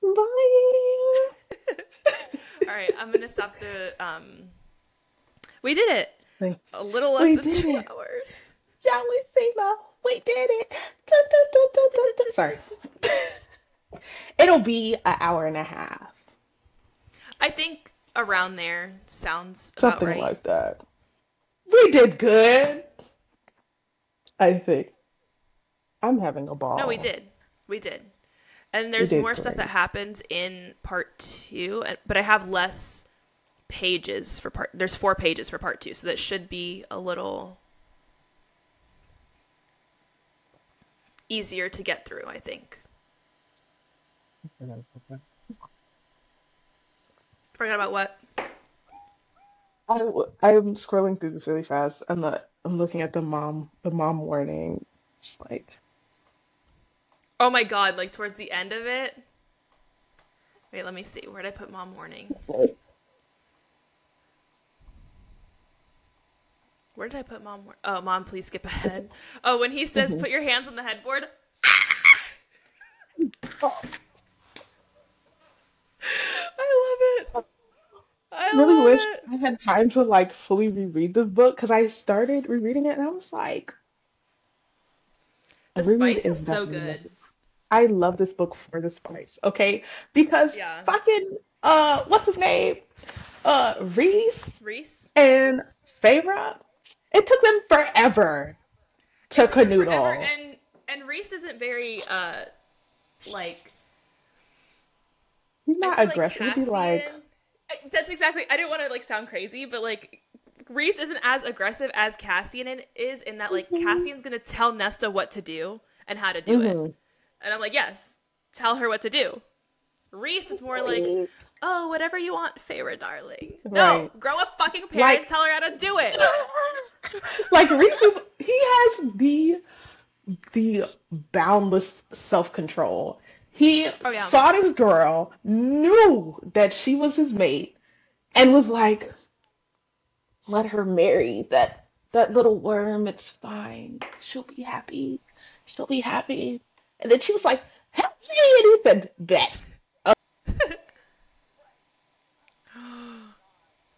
Bye. All right, I'm gonna stop the. Um, we did it. A little less than two it. hours. Jolly Sema, we did it. Dun, dun, dun. Sorry. It'll be an hour and a half. I think around there sounds about Something right. like that. We did good. I think. I'm having a ball. No, we did. We did. And there's more stuff that happens in part two, but I have less pages for part. There's four pages for part two, so that should be a little easier to get through. I think. Forgot about what? I, i'm scrolling through this really fast. I'm not, I'm looking at the mom, the mom warning. Just like, Oh my god! Like towards the end of it. Wait, let me see. Where did I put mom warning? this. Where did I put mom? Oh, mom, please skip ahead. Oh, when he says, Mm-hmm. "Put your hands on the headboard." Oh, I love it. I really wish it. I had time to like fully reread this book because I started rereading it and I was like, The spice is so good. I love this book for the spice, okay? Because Yeah. fucking uh what's his name? Uh Rhys Rhys. and Feyre, it took them forever to Forever, canoodle. and and Rhys isn't very uh like He's not like aggressive, like Cassian- I- That's exactly. I didn't want to like sound crazy, but like Rhys isn't as aggressive as Cassian is in that like Mm-hmm. Cassian's gonna tell Nesta what to do and how to do it, Mhm. and I'm like, yes, tell her what to do. Rhys is more like. Oh, whatever you want, Feyre, darling. No, grow a fucking parent Like- and tell her how to do it. like Rhys is he has the the boundless self-control. He Oh, yeah. saw this girl, knew that she was his mate, and was like, let her marry that that little worm, it's fine. She'll be happy. She'll be happy. And then she was like, help me, and he said, bet.